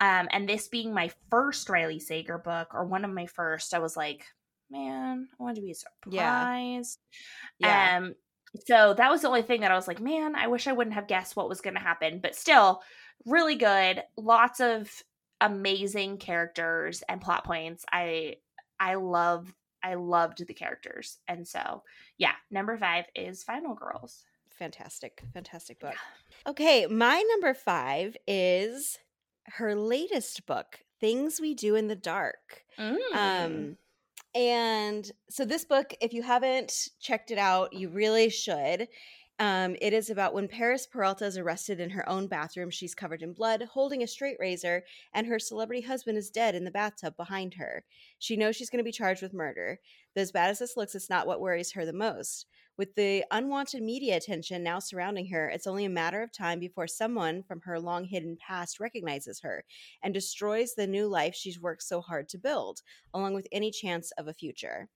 Um, and this being my first Riley Sager book, or one of my first, I was like, man, I want to be surprised. Yeah. yeah. Um, so that was the only thing that I was like, man, I wish I wouldn't have guessed what was going to happen. But still, really good. Lots of amazing characters and plot points. I I love I loved the characters. And so, yeah, number 5 is Final Girls. Fantastic. Fantastic book. Yeah. Okay, my number 5 is her latest book, Things We Do in the Dark. Mm. Um and so this book, if you haven't checked it out, you really should. Um, it is about when Paris Peralta is arrested in her own bathroom. She's covered in blood, holding a straight razor, and her celebrity husband is dead in the bathtub behind her. She knows she's going to be charged with murder. As bad as this looks, it's not what worries her the most. With the unwanted media attention now surrounding her, it's only a matter of time before someone from her long hidden past recognizes her and destroys the new life she's worked so hard to build, along with any chance of a future.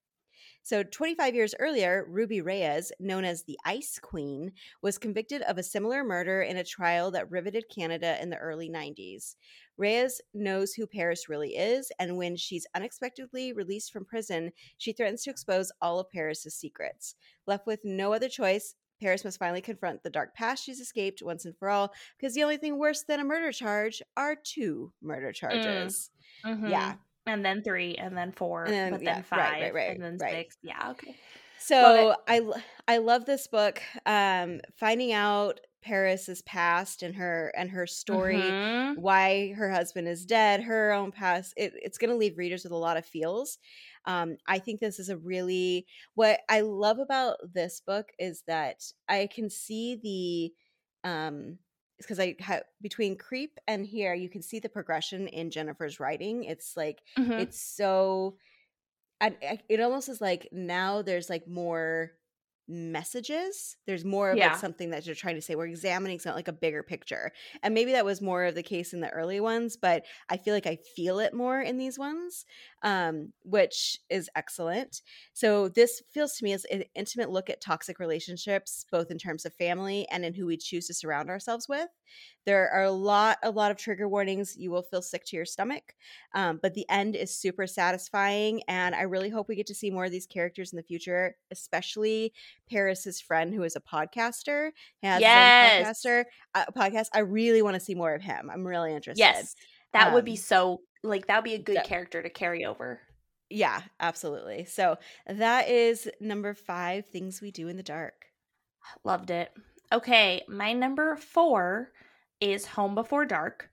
So, 25 years earlier, Ruby Reyes, known as the Ice Queen, was convicted of a similar murder in a trial that riveted Canada in the early 90s. Reyes knows who Paris really is, and when she's unexpectedly released from prison, she threatens to expose all of Paris's secrets. Left with no other choice, Paris must finally confront the dark past she's escaped once and for all, because the only thing worse than a murder charge are two murder mm. charges. Mm. Mm-hmm. Yeah and then three, and then four, and then, but yeah, then five, right, right, right, and then six. Yeah, okay. So I I love this book. Um, finding out Paris's past and her and her story, mm-hmm. why her husband is dead, her own past. It, it's going to leave readers with a lot of feels. Um, I think this is a really what I love about this book is that I can see the um because I have between creep and here you can see the progression in Jennifer's writing. It's like mm-hmm. it's so I, I, it almost is like now there's like more messages. There's more of yeah. like something that you're trying to say. We're examining something like a bigger picture. And maybe that was more of the case in the early ones, but I feel like I feel it more in these ones, um, which is excellent. So this feels to me as an intimate look at toxic relationships, both in terms of family and in who we choose to surround ourselves with. There are a lot, a lot of trigger warnings. You will feel sick to your stomach, um, but the end is super satisfying, and I really hope we get to see more of these characters in the future, especially Paris's friend who is a podcaster. Has yes. podcaster uh, podcast. I really want to see more of him. I'm really interested. Yes, that um, would be um, so like that would be a good character to carry over. Yeah, absolutely. So that is number five things we do in the dark. Loved it. Okay, my number four is Home Before Dark.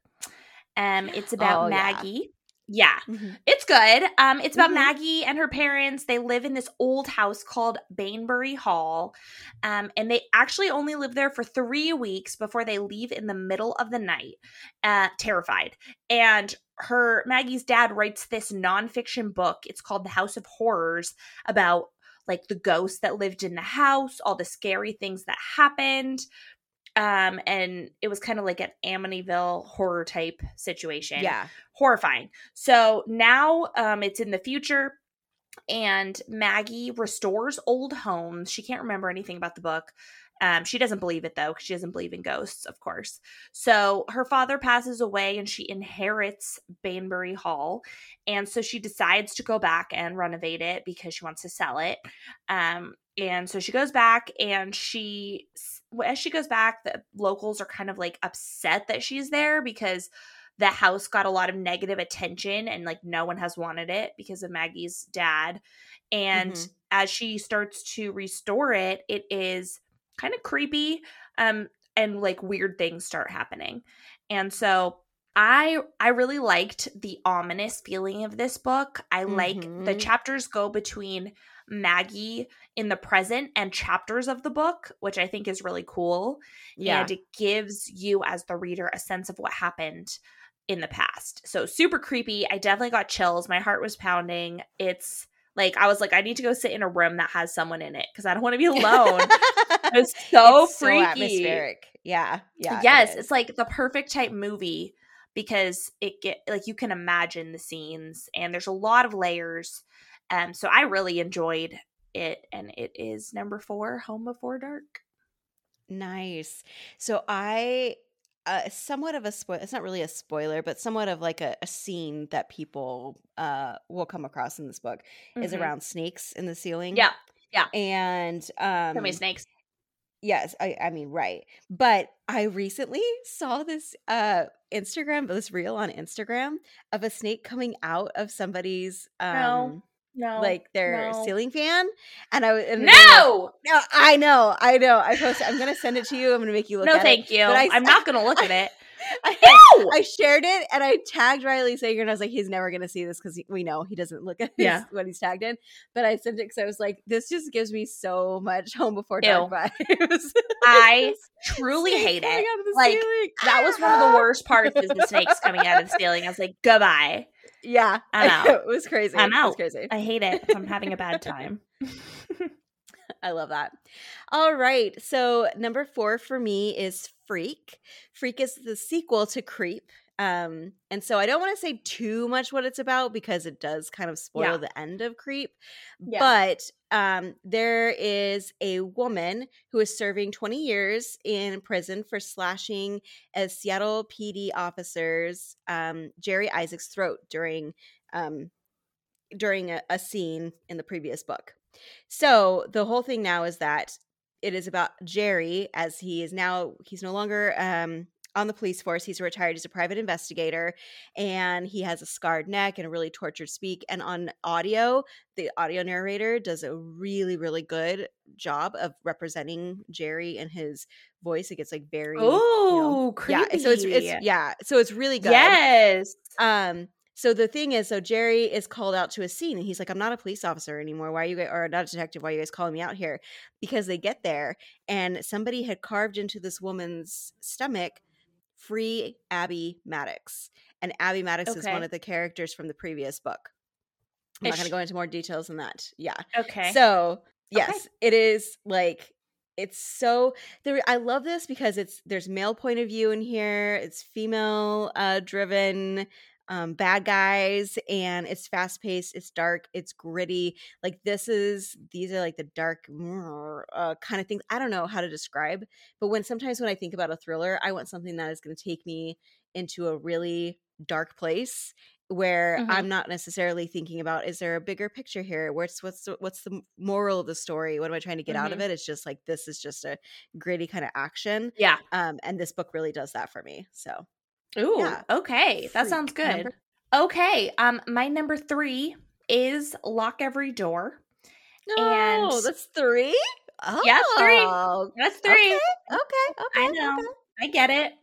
Um, it's about oh, Maggie. Yeah, yeah. Mm-hmm. it's good. Um, it's about mm-hmm. Maggie and her parents. They live in this old house called Baneberry Hall, um, and they actually only live there for three weeks before they leave in the middle of the night, uh, terrified. And her Maggie's dad writes this nonfiction book. It's called The House of Horrors about like the ghosts that lived in the house, all the scary things that happened um and it was kind of like an amityville horror type situation yeah horrifying so now um it's in the future and maggie restores old homes she can't remember anything about the book um, she doesn't believe it though, because she doesn't believe in ghosts, of course. So her father passes away and she inherits Baneberry Hall. And so she decides to go back and renovate it because she wants to sell it. Um, and so she goes back and she, as she goes back, the locals are kind of like upset that she's there because the house got a lot of negative attention and like no one has wanted it because of Maggie's dad. And mm-hmm. as she starts to restore it, it is kind of creepy um and like weird things start happening. And so I I really liked the ominous feeling of this book. I mm-hmm. like the mm-hmm. chapters go between Maggie in the present and chapters of the book, which I think is really cool. Yeah. And it gives you as the reader a sense of what happened in the past. So super creepy. I definitely got chills. My heart was pounding. It's like I was like, I need to go sit in a room that has someone in it because I don't want to be (laughs) alone. it's so it's freaky. So atmospheric. Yeah. Yeah. Yes. It it's like the perfect type movie because it get like you can imagine the scenes and there's a lot of layers. Um, so I really enjoyed it, and it is number four, Home Before Dark. Nice. So I uh, somewhat of a spoil. It's not really a spoiler, but somewhat of like a, a scene that people uh, will come across in this book mm-hmm. is around snakes in the ceiling. Yeah, yeah, and um, so many snakes. Yes, I, I mean right. But I recently saw this uh Instagram, this reel on Instagram of a snake coming out of somebody's um no. No. like their no. ceiling fan, and I was and they were- No. no, I know, I know. I posted. I'm gonna send it to you. I'm gonna make you look. No, at thank it. you. But I- I'm not gonna (laughs) look at it. I, Ew! I shared it and I tagged Riley Sager and I was like, he's never going to see this because we know he doesn't look at (laughs) his, Yeah. what he's tagged in. But I sent it because I was like, this just gives me so much (laughs) home before dark Ew. vibes. I truly hate it. out of the Like, ceiling. That was one of the worst parts is the snakes coming out of the ceiling. I was like, goodbye. Yeah, (laughs) I'm out. it was crazy. I'm It was crazy. I hate it. I'm having a bad time. (laughs) (laughs) I love that. All right. So number four for me is Freak. Freak is the sequel to Creep. Um, and so I don't want to say too much what it's about because it does kind of spoil Yeah. the end of Creep. Yeah. But um, there is a woman who is serving 20 years in prison for slashing a Seattle PD officer's um, Jerry Isaac's throat during um, during a, a scene in the previous book. So the whole thing now is that it is about Jerry as he is now he's no longer um on the police force. He's retired as a private investigator and he has a scarred neck and a really tortured speak. And on audio, the audio narrator does a really, really good job of representing Jerry and his voice. It gets like very you know, Oh, creepy. yeah. So it's it's yeah. So it's really good. Yes. Um, so the thing is, so Jerry is called out to a scene and he's like, I'm not a police officer anymore. Why are you guys, or not a detective? Why are you guys calling me out here? Because they get there and somebody had carved into this woman's stomach, free Abby Maddox. And Abby Maddox is one of the characters from the previous book. I'm Is not going to go into more details than that. Yeah. Okay. So yes, it is like it's so there. I love this because it's there's male point of view in here. It's female uh, driven. Um, bad guys and it's fast paced it's dark it's gritty like this is these are like the dark uh, kind of things i don't know how to describe but when sometimes when i think about a thriller i want something that is going to take me into a really dark place where Mhm. I'm not necessarily thinking about is there a bigger picture here? What's what's the, what's the moral of the story? What am I trying to get out of it? It's just like this is just a gritty kind of action. yeah. Um, and this book really does that for me. So Ooh. Yeah. Okay. That sounds good. Number- Okay. Um, my number three is Lock Every Door. And- oh, that's three. Oh, Yeah, three. That's three. okay, okay. I know. I get it.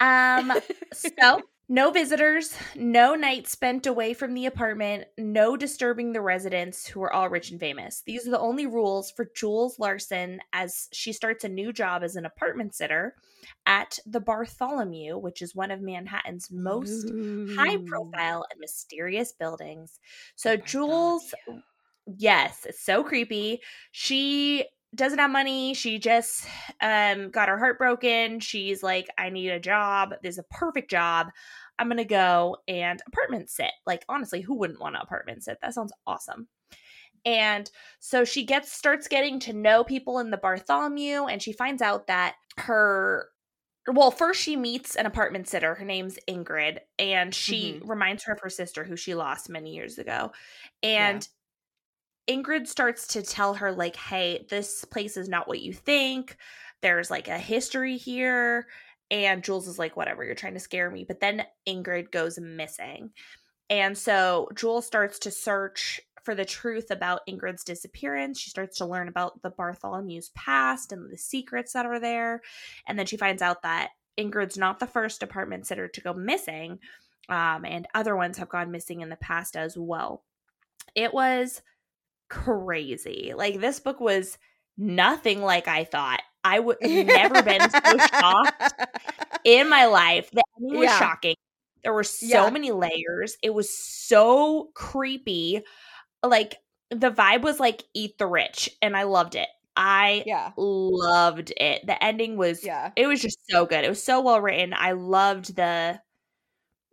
Um, so no visitors, no nights spent away from the apartment, no disturbing the residents who are all rich and famous. These are the only rules for Jules Larsen as she starts a new job as an apartment sitter at the Bartholomew, which is one of Manhattan's most high profile and mysterious buildings. So The Jules yes, it's so creepy. She doesn't have money. She just um got her heart broken. She's like, I need a job. There's a perfect job. I'm gonna go and apartment sit. Like, honestly, who wouldn't want to apartment sit? That sounds awesome. And so she gets starts getting to know people in the Bartholomew, and she finds out that her well, first she meets an apartment sitter. Her name's Ingrid, and she reminds her of her sister who she lost many years ago. And Ingrid starts to tell her, like, hey, this place is not what you think. There's like a history here. And Jules is like, whatever, you're trying to scare me. But then Ingrid goes missing. And so Jules starts to search for the truth about Ingrid's disappearance. She starts to learn about the Bartholomew's past and the secrets that are there. And then she finds out that Ingrid's not the first apartment sitter to go missing, um, and other ones have gone missing in the past as well. It was crazy. Like, this book was nothing like I thought. I would (laughs) never been so shocked in my life. The ending was Yeah. shocking. There were so Yeah. many layers. It was so creepy. Like the vibe was like eat the rich, and I loved it. I Yeah. loved it. The ending was Yeah. it was just so good. It was so well written. I loved the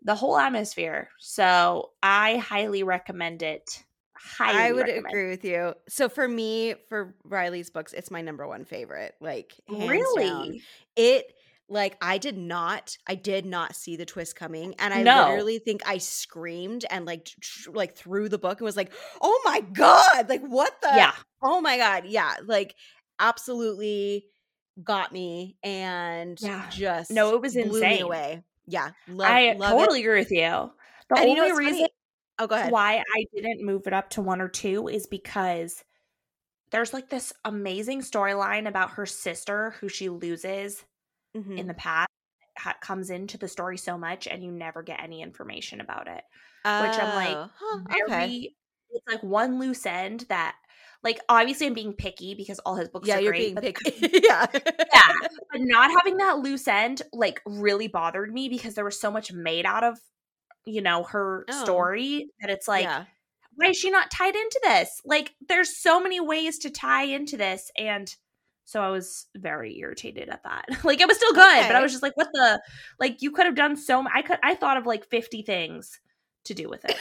the whole atmosphere. So I highly recommend it. Highly I would recommend. agree with you. So for me, for Riley's books, it's my number one favorite. Like hands down. Really? it like I did not I did not see the twist coming and I No. literally think I screamed and like tr- like threw the book and was like, "Oh my god, like what the Yeah. Oh my god. Yeah, like absolutely got me and Yeah. just No, it was blew me insane. away. Yeah, love, I love totally it. agree with you. The And you know only reason funny? Oh, go ahead. Why I didn't move it up to one or two is because there's like this amazing storyline about her sister who she loses Mhm. in the past ha- comes into the story so much and you never get any information about it oh, which i'm like huh, very okay. it's like one loose end that like obviously i'm being picky because all his books Yeah, are you're great being picky. (laughs) (laughs) yeah. yeah but not having that loose end like really bothered me because there was so much made out of you know her Oh. story that it's like yeah. why is she not tied into this? Like, there's so many ways to tie into this. And so I was very irritated at that. (laughs) like, it was still good, but I was just like, what the? Like, you could have done so I could, I thought of like 50 things to do with it.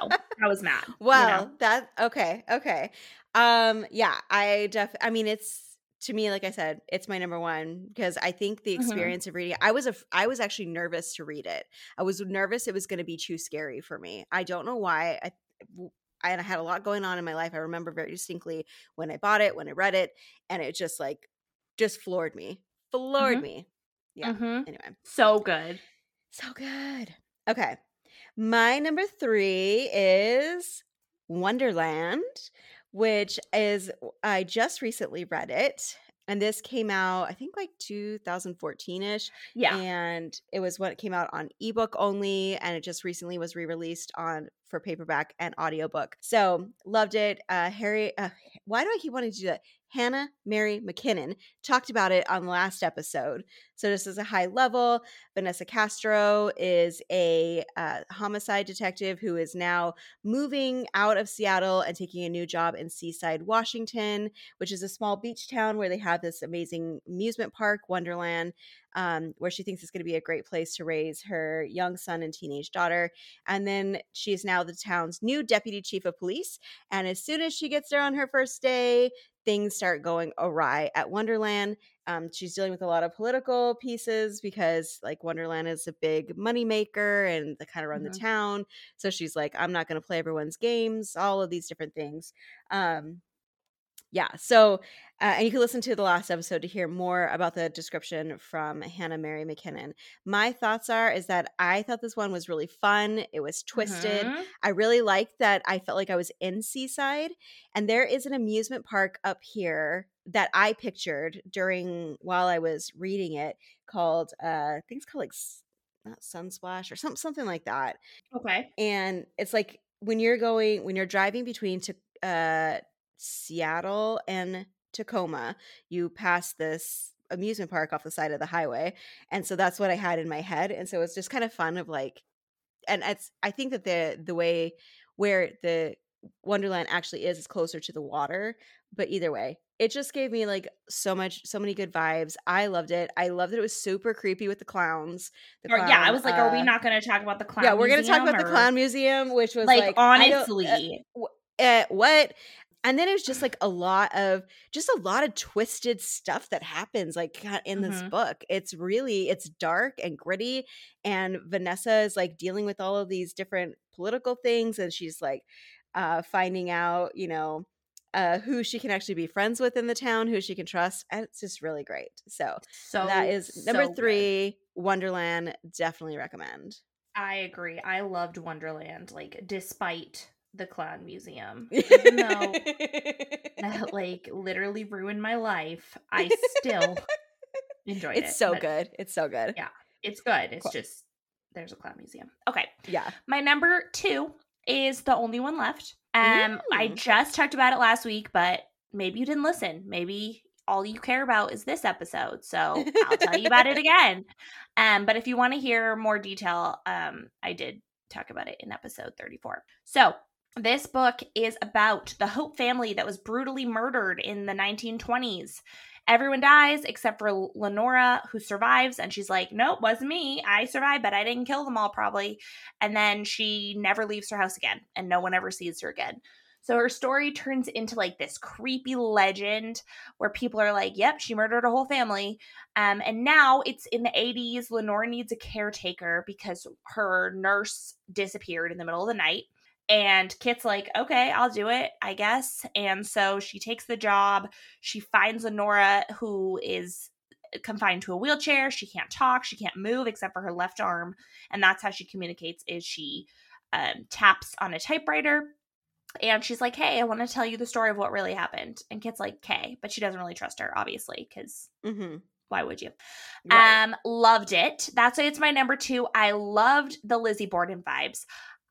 So I was mad. you Well, know? that okay, okay. Um yeah, I def I mean it's to me like I said, it's my number 1 because I think the Mhm. experience of reading I was a I was actually nervous to read it. I was nervous it was going to be too scary for me. I don't know why. I I and I had a lot going on in my life. I remember very distinctly when I bought it, when I read it, and it just like just floored me. Floored Mhm. me. Yeah. Mhm. Anyway. So good. So good. Okay. My number three is Wonderland, which is, I just recently read it. And this came out, I think like 2014 ish. Yeah. And it was when it came out on ebook only. And it just recently was re released on for paperback and audiobook. So loved it. Uh, Harry, uh, why do I keep wanting to do that? Hannah Mary McKinnon talked about it on the last episode. So, this is a high level, Vanessa Castro is a uh, homicide detective who is now moving out of Seattle and taking a new job in Seaside, Washington, which is a small beach town where they have this amazing amusement park, Wonderland, um, where she thinks it's going to be a great place to raise her young son and teenage daughter. And then she is now the town's new deputy chief of police. And as soon as she gets there on her first day, things start going awry at Wonderland. Um, she's dealing with a lot of political pieces because, like, Wonderland is a big moneymaker and they kind of run Mhm. the town. So she's like, I'm not going to play everyone's games, all of these different things. Um, yeah. So, uh, and you can listen to the last episode to hear more about the description from Hannah Mary McKinnon. My thoughts are is that I thought this one was really fun. It was twisted. Mhm. I really liked that I felt like I was in Seaside. And there is an amusement park up here that I pictured during while I was reading it called uh I think it's called like not Sunsplash or something something like that. Okay. And it's like when you're going when you're driving between to uh Seattle and Tacoma, you pass this amusement park off the side of the highway. And so that's what I had in my head. And so it's just kind of fun of like and it's I think that the the way where the Wonderland actually is is closer to the water, but either way, it just gave me like so much so many good vibes. I loved it. I loved that it was super creepy with the clowns. The Or, yeah, I was like, are we uh, not going to talk about the clown? yeah, we're gonna talk museum, about the clown museum, which was Like, like, I uh, honestly, uh, what? And then it was just like a lot of just a lot of twisted stuff that happens like in this Mhm. book. It's really it's dark and gritty and Vanessa is like dealing with all of these different political things and she's like uh finding out, you know, uh who she can actually be friends with in the town, who she can trust. And it's just really great. So, so that is number so good. 3, Wonderland, definitely recommend. I agree. I loved Wonderland, like despite the clown museum, even though (laughs) that like literally ruined my life. I still (laughs) enjoyed it. it's so but good. It's so good. Yeah. It's good. It's Cool. just there's a clown museum. Okay, Yeah. my number two is the only one left. Um, I Mm. just talked about it last week, but maybe you didn't listen. Maybe all you care about is this episode, so I'll tell you about it (laughs) again. Um, but if you want to hear more detail, um, I did talk about it in episode 34. So this book is about the Hope family that was brutally murdered in the 1920s. Everyone dies except for Lenora, who survives, and she's like, Nope, wasn't me. I survived, but I didn't kill them all, probably. And then she never leaves her house again, and no one ever sees her again. So her story turns into like this creepy legend where people are like, Yep, she murdered a whole family. Um, and now it's in the 80s. Lenore needs a caretaker because her nurse disappeared in the middle of the night. And Kit's like, okay, I'll do it, I guess. And so she takes the job. She finds Lenora, who is confined to a wheelchair. She can't talk. She can't move except for her left arm. And that's how she communicates is she um, taps on a typewriter and she's like, Hey, I want to tell you the story of what really happened. And Kit's like, Okay, but she doesn't really trust her, obviously, because Mm-hmm. why would you? Right. Um, loved it. That's why it's my number two. I loved the Lizzie Borden vibes.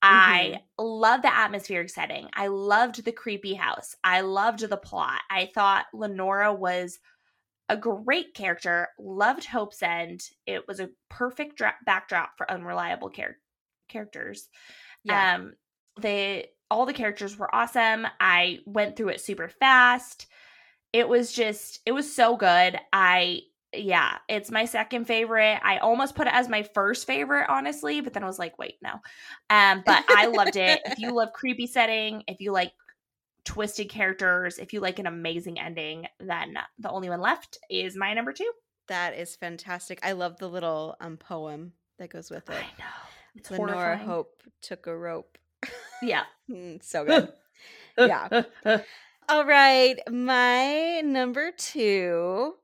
I love the atmospheric setting. I loved the creepy house. I loved the plot. I thought Lenora was a great character. Loved Hope's End. It was a perfect dra- backdrop for unreliable char- characters. yeah. Um, they all the characters were awesome. I went through it super fast. It was just it was so good. I yeah, it's my second favorite. I almost put it as my first favorite, honestly, but then I was like, wait, no. Um, but I loved it. if you love creepy setting, if you like twisted characters, if you like an amazing ending, then the only one left is my number two. that is fantastic. I love the little um poem that goes with it. I know. It's Lenora horrifying. Hope took a rope. Yeah. (laughs) Mm, so (laughs) good. Yeah. (laughs) All right, my number two.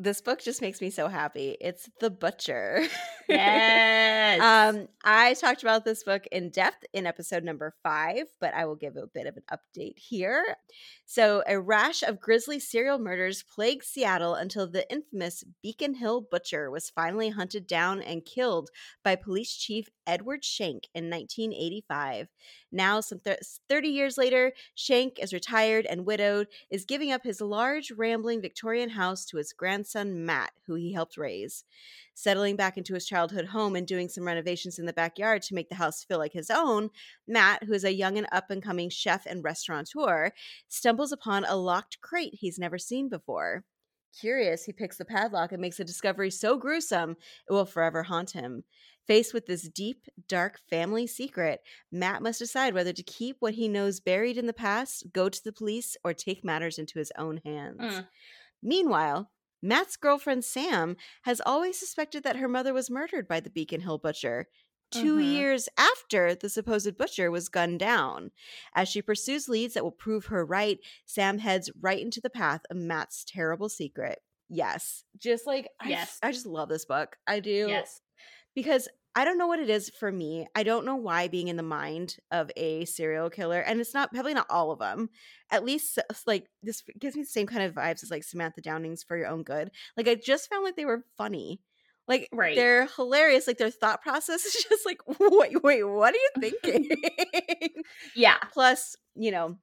This book just makes me so happy. It's The Butcher. (laughs) yes. um, I talked about this book in depth in episode number five, but I will give a bit of an update here. So, a rash of grisly serial murders plagued Seattle until the infamous Beacon Hill Butcher was finally hunted down and killed by Police Chief Edward Shank in 1985. Now, some thir- 30 years later, Shank is retired and widowed, is giving up his large, rambling Victorian house to his grandson Matt, who he helped raise. Settling back into his childhood home and doing some renovations in the backyard to make the house feel like his own, Matt, who is a young and up and coming chef and restaurateur, stumbles upon a locked crate he's never seen before. Curious, he picks the padlock and makes a discovery so gruesome it will forever haunt him. Faced with this deep, dark family secret, Matt must decide whether to keep what he knows buried in the past, go to the police, or take matters into his own hands. Mm. Meanwhile, Matt's girlfriend Sam has always suspected that her mother was murdered by the Beacon Hill butcher. 2 Mhm. years after the supposed butcher was gunned down. As she pursues leads that will prove her right, Sam heads right into the path of Matt's terrible secret. Yes, just like I, Yes. I just love this book. I do Yes. because I don't know what it is for me. I don't know why being in the mind of a serial killer, and it's not probably not all of them. At least like this gives me the same kind of vibes as like Samantha Downing's For Your Own Good. Like I just found like they were funny. Like Right. they're hilarious. Like their thought process (laughs) is just like, wait, wait, what are you thinking? (laughs) Yeah. (laughs) Plus, you know,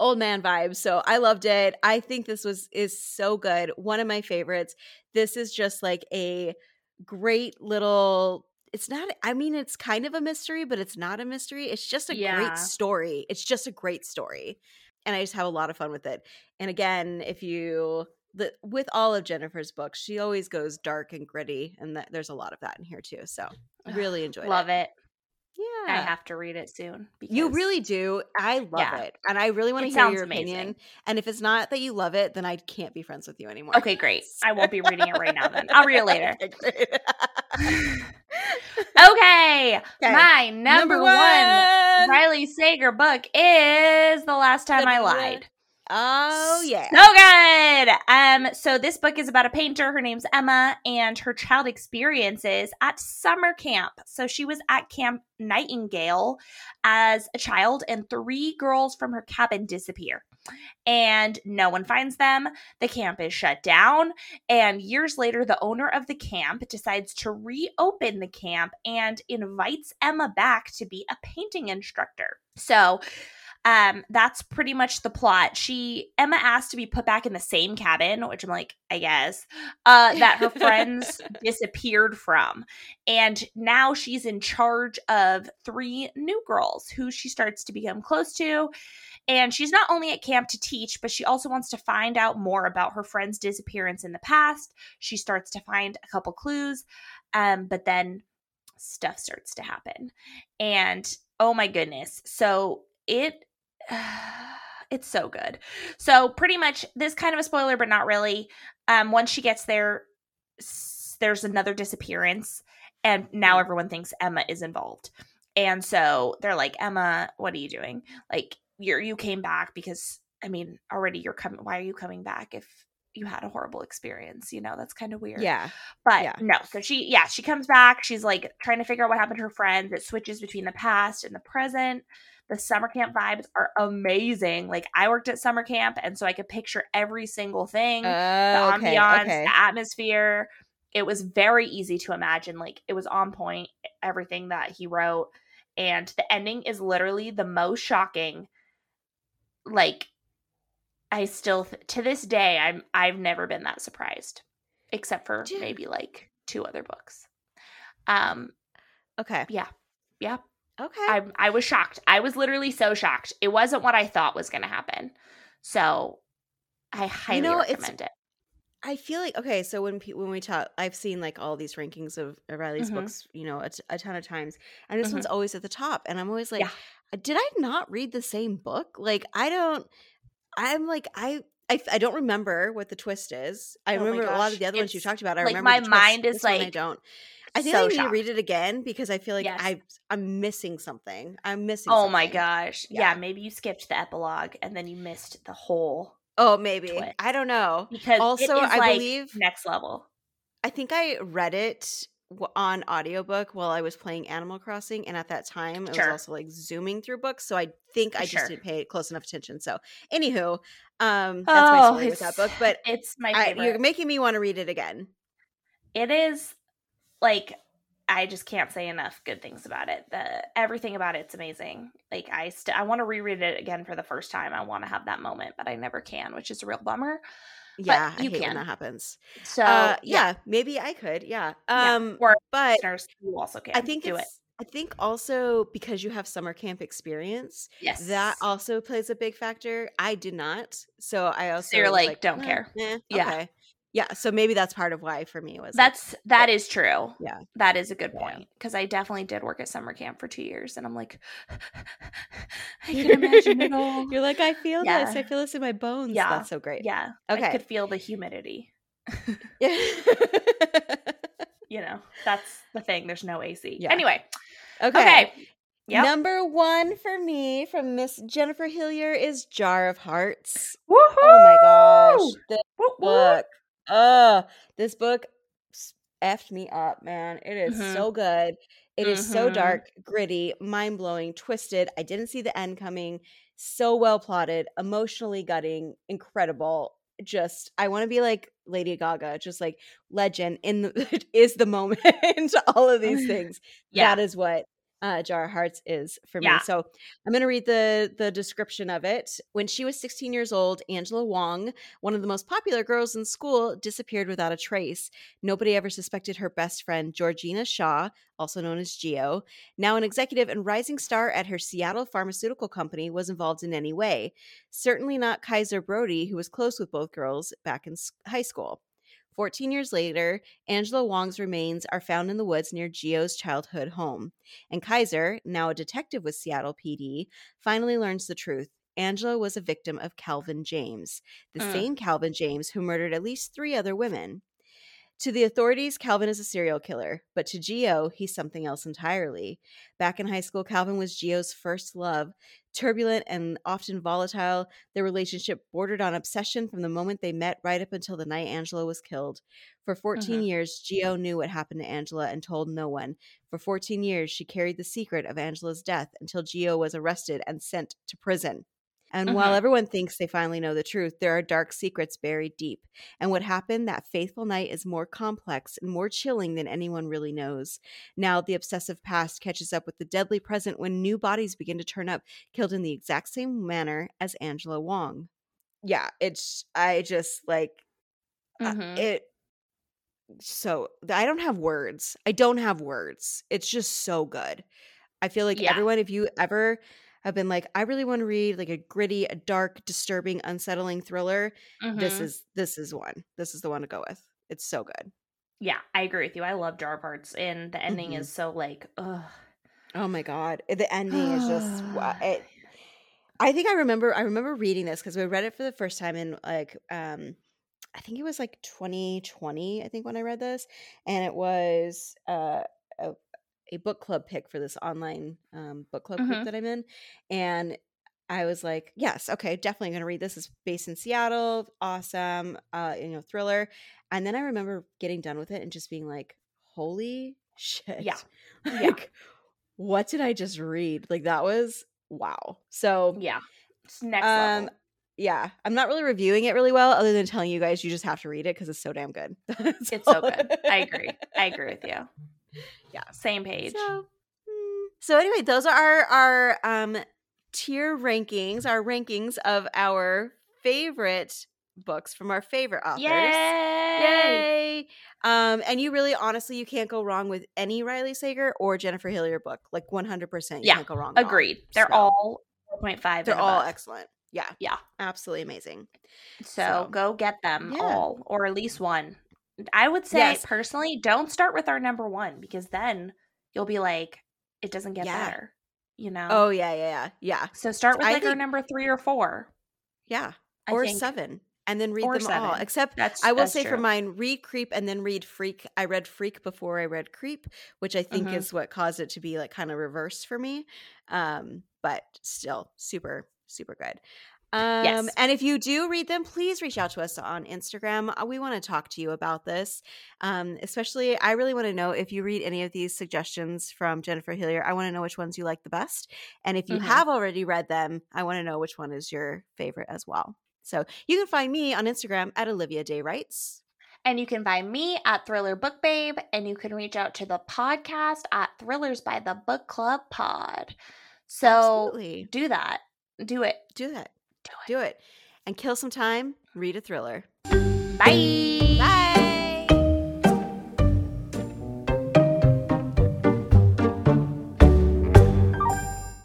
old man vibes. So I loved it. I think this was is so good. One of my favorites. This is just like a great little it's not I mean it's kind of a mystery, but it's not a mystery. It's just a Yeah. great story. It's just a great story. And I just have a lot of fun with it. And again, if you the with all of Jennifer's books, she always goes dark and gritty and that, there's a lot of that in here too. So, really (sighs) enjoy it. Love it. it. Yeah. I have to read it soon. You really do. I love Yeah. it. And I really want to hear your amazing. opinion. And if it's not that you love it, then I can't be friends with you anymore. Okay, great. I won't be reading it right now then. I'll read it (laughs) later. (laughs) (laughs) Okay. My number, one Riley Sager book is The Last Time I Lied. Oh, yeah. So good. Um, so this book is about a painter. Her name's Emma, and her child experiences at summer camp. So she was at Camp Nightingale as a child, and three girls from her cabin disappear. And no one finds them. The camp is shut down. And years later, the owner of the camp decides to reopen the camp and invites Emma back to be a painting instructor. So um that's pretty much the plot. She emma asked to be put back in the same cabin which i'm like i guess uh that her friends (laughs) disappeared from. And now she's in charge of three new girls who she starts to become close to. And she's not only at camp to teach but she also wants to find out more about her friend's disappearance in the past. She starts to find a couple clues um but then stuff starts to happen. And oh my goodness. So it (sighs) it's so good. So pretty much this kind of a spoiler, but not really. Um, once she gets there, s- there's another disappearance, and now everyone thinks Emma is involved. And so they're like, Emma, what are you doing? Like, you're you came back because I mean, already you're coming. Why are you coming back if you had a horrible experience. You know, that's kind of weird. Yeah. But Yeah. no, so she, yeah, she comes back. She's like trying to figure out what happened to her friends. It switches between the past and the present. The summer camp vibes are amazing. Like I worked at summer camp, and so I could picture every single thing the Oh, okay. ambiance, Okay. the atmosphere. It was very easy to imagine. Like it was on point, everything that he wrote. And the ending is literally the most shocking. Like I still to this day I'm I've never been that surprised except for Dude. maybe like two other books. Um Okay. yeah. Yeah. Okay. I I was shocked. I was literally so shocked. It wasn't what I thought was going to happen. So I highly know, recommend it. I feel like okay. So when pe- when we talk, I've seen like all these rankings of Riley's Mhm. books, you know, a, t- a ton of times, and this Mhm. one's always at the top, and I'm always like, Yeah. did I not read the same book? Like I don't. I'm like I. I, I don't remember what the twist is. I Oh remember a lot of the other ones you talked about. I like, remember my the twist. mind is, This one I don't. I think so I need shocked. to read it again because I feel like Yes. I I'm missing something. I'm missing. Oh my gosh. Yeah. Yeah. maybe you skipped the epilogue and then you missed the whole Oh, maybe twist. I don't know. because Also, I like believe- next level. I think I read it on audiobook while I was playing Animal Crossing, and at that time, it was also like zooming through books. So I think I just Sure. didn't pay close enough attention. So, anywho, um, that's my Oh, story with that book. But It's my I, you're making me want to read it again. it is like I just can't say enough good things about it. The everything about it's amazing. Like I st- I want to reread it again for the first time. I want to have that moment, but I never can, which is a real bummer. Yeah, I you hate can. when that happens. So uh, yeah, maybe I could. Yeah. Yeah, Um, or but listeners, you also can. I think do it. I think also because you have summer camp experience, Yes, that also plays a big factor. I did not, so I also you're was like, don't "Eh, care." eh, Yeah. okay, yeah. So maybe that's part of why for me it was like, That's that is true. Yeah. That is a good Yeah. point because I definitely did work at summer camp for two years, and I'm like, (laughs) I can imagine it (laughs) all. You're like, I feel this. I feel this in my bones. Yeah. That's so great. Yeah, Okay. I could feel the humidity. (laughs) Yeah. You know, that's the thing. There's no AC. Yeah. Anyway, okay. okay. Yep. Number one for me from Miss Jennifer Hillier is Jar of Hearts. Woohoo! Oh my gosh. This book. Uh, this book effed me up, man. It is Mhm. so good. It is so Mhm. dark, gritty, mind blowing, twisted. I didn't see the end coming. So well plotted, emotionally gutting, incredible. Just, I want to be like Lady Gaga, just like legend in the (laughs) is the moment. (laughs) All of these (laughs) things. Yeah. That is what uh, Jar of Hearts is for me. Yeah. So I'm going to read the the description of it. When she was 16 years old, Angela Wong, one of the most popular girls in school, disappeared without a trace. Nobody ever suspected her best friend, Georgina Shaw, also known as Geo, now an executive and rising star at her Seattle pharmaceutical company, was involved in any way. Certainly not Kaiser Brody, who was close with both girls back in high school. 14 years later, Angela Wong's remains are found in the woods near Geo's childhood home. And Kaiser, now a detective with Seattle PD, finally learns the truth. Angela was a victim of Calvin James, the Mm. same Calvin James who murdered at least three other women. To the authorities, Calvin is a serial killer, but to Geo, he's something else entirely. Back in high school, Calvin was Geo's first love. Turbulent and often volatile, their relationship bordered on obsession from the moment they met right up until the night Angela was killed. For 14 Mhm. years, Geo knew what happened to Angela and told no one. For 14 years, she carried the secret of Angela's death until Geo was arrested and sent to prison. And while Mhm. everyone thinks they finally know the truth, there are dark secrets buried deep. And what happened that faithful night is more complex and more chilling than anyone really knows. Now, the obsessive past catches up with the deadly present when new bodies begin to turn up, killed in the exact same manner as Angela Wong. Yeah, it's, I just like, uh, Mhm. it so i don't have words i don't have words it's just so good i feel like Yeah. everyone if you ever have been like i really want to read like a gritty a dark disturbing unsettling thriller this Mhm. is this is one this is the one to go with it's so good yeah, I agree with you. I love Jar of Hearts, and the ending Mhm. is so like, ugh. oh my god the ending is just it (sighs) i think i remember i remember reading this because we read it for the first time in like um i think it was like 2020 i think when i read this and it was uh a, a book club pick for this online um, book club Mhm. group that i'm in and I was like, yes, okay, definitely going to read this. It's based in Seattle, awesome, uh, you know, thriller. And then I remember getting done with it and just being like, holy shit. (laughs) Yeah. Like, Yeah. what did I just read? Like that was wow. So Yeah. It's next um level. yeah, I'm not really reviewing it really well other than telling you guys you just have to read it because it's so damn good. (laughs) It's so good. I agree. I agree with you. Yeah. Same page. So, mm, so anyway, those are our our um tier rankings, our rankings of our favorite books from our favorite authors. Yay! Yay! Um, and you really, honestly, you can't go wrong with any Riley Sager or Jennifer Hillier book. Like one hundred percent, you Yeah, can't go wrong. at all. Agreed. They're So, all 4.5. they're all excellent. Yeah, Yeah. absolutely amazing. So, So, go get them yeah. all, or at least one. I would say Yes. personally, don't start with our number one because then you'll be like, it doesn't get Yeah. better. You know? Oh yeah, yeah, yeah, yeah, So start with I like our number three or four. yeah. I or think. seven, and then read Or them all. Except That's I will say for mine, read Creep and then read Freak. I read Freak before I read Creep, which I think Mhm. is what caused it to be like kind of reverse for me. Um, but still super, super good. Um, Yes. and if you do read them, please reach out to us on Instagram. Uh, We want to talk to you about this. Um, especially, I really want to know if you read any of these suggestions from Jennifer Hillier. I want to know which ones you like the best. And if you Mhm. have already read them, I want to know which one is your favorite as well. So you can find me on Instagram at Olivia Day Writes. And you can find me at Thriller Book Babe, and you can reach out to the podcast at Thrillers by the Book Club Pod. So Absolutely. do that. Do it. Do that. Do it. Do it. And kill some time. Read a thriller. Bye. Bye.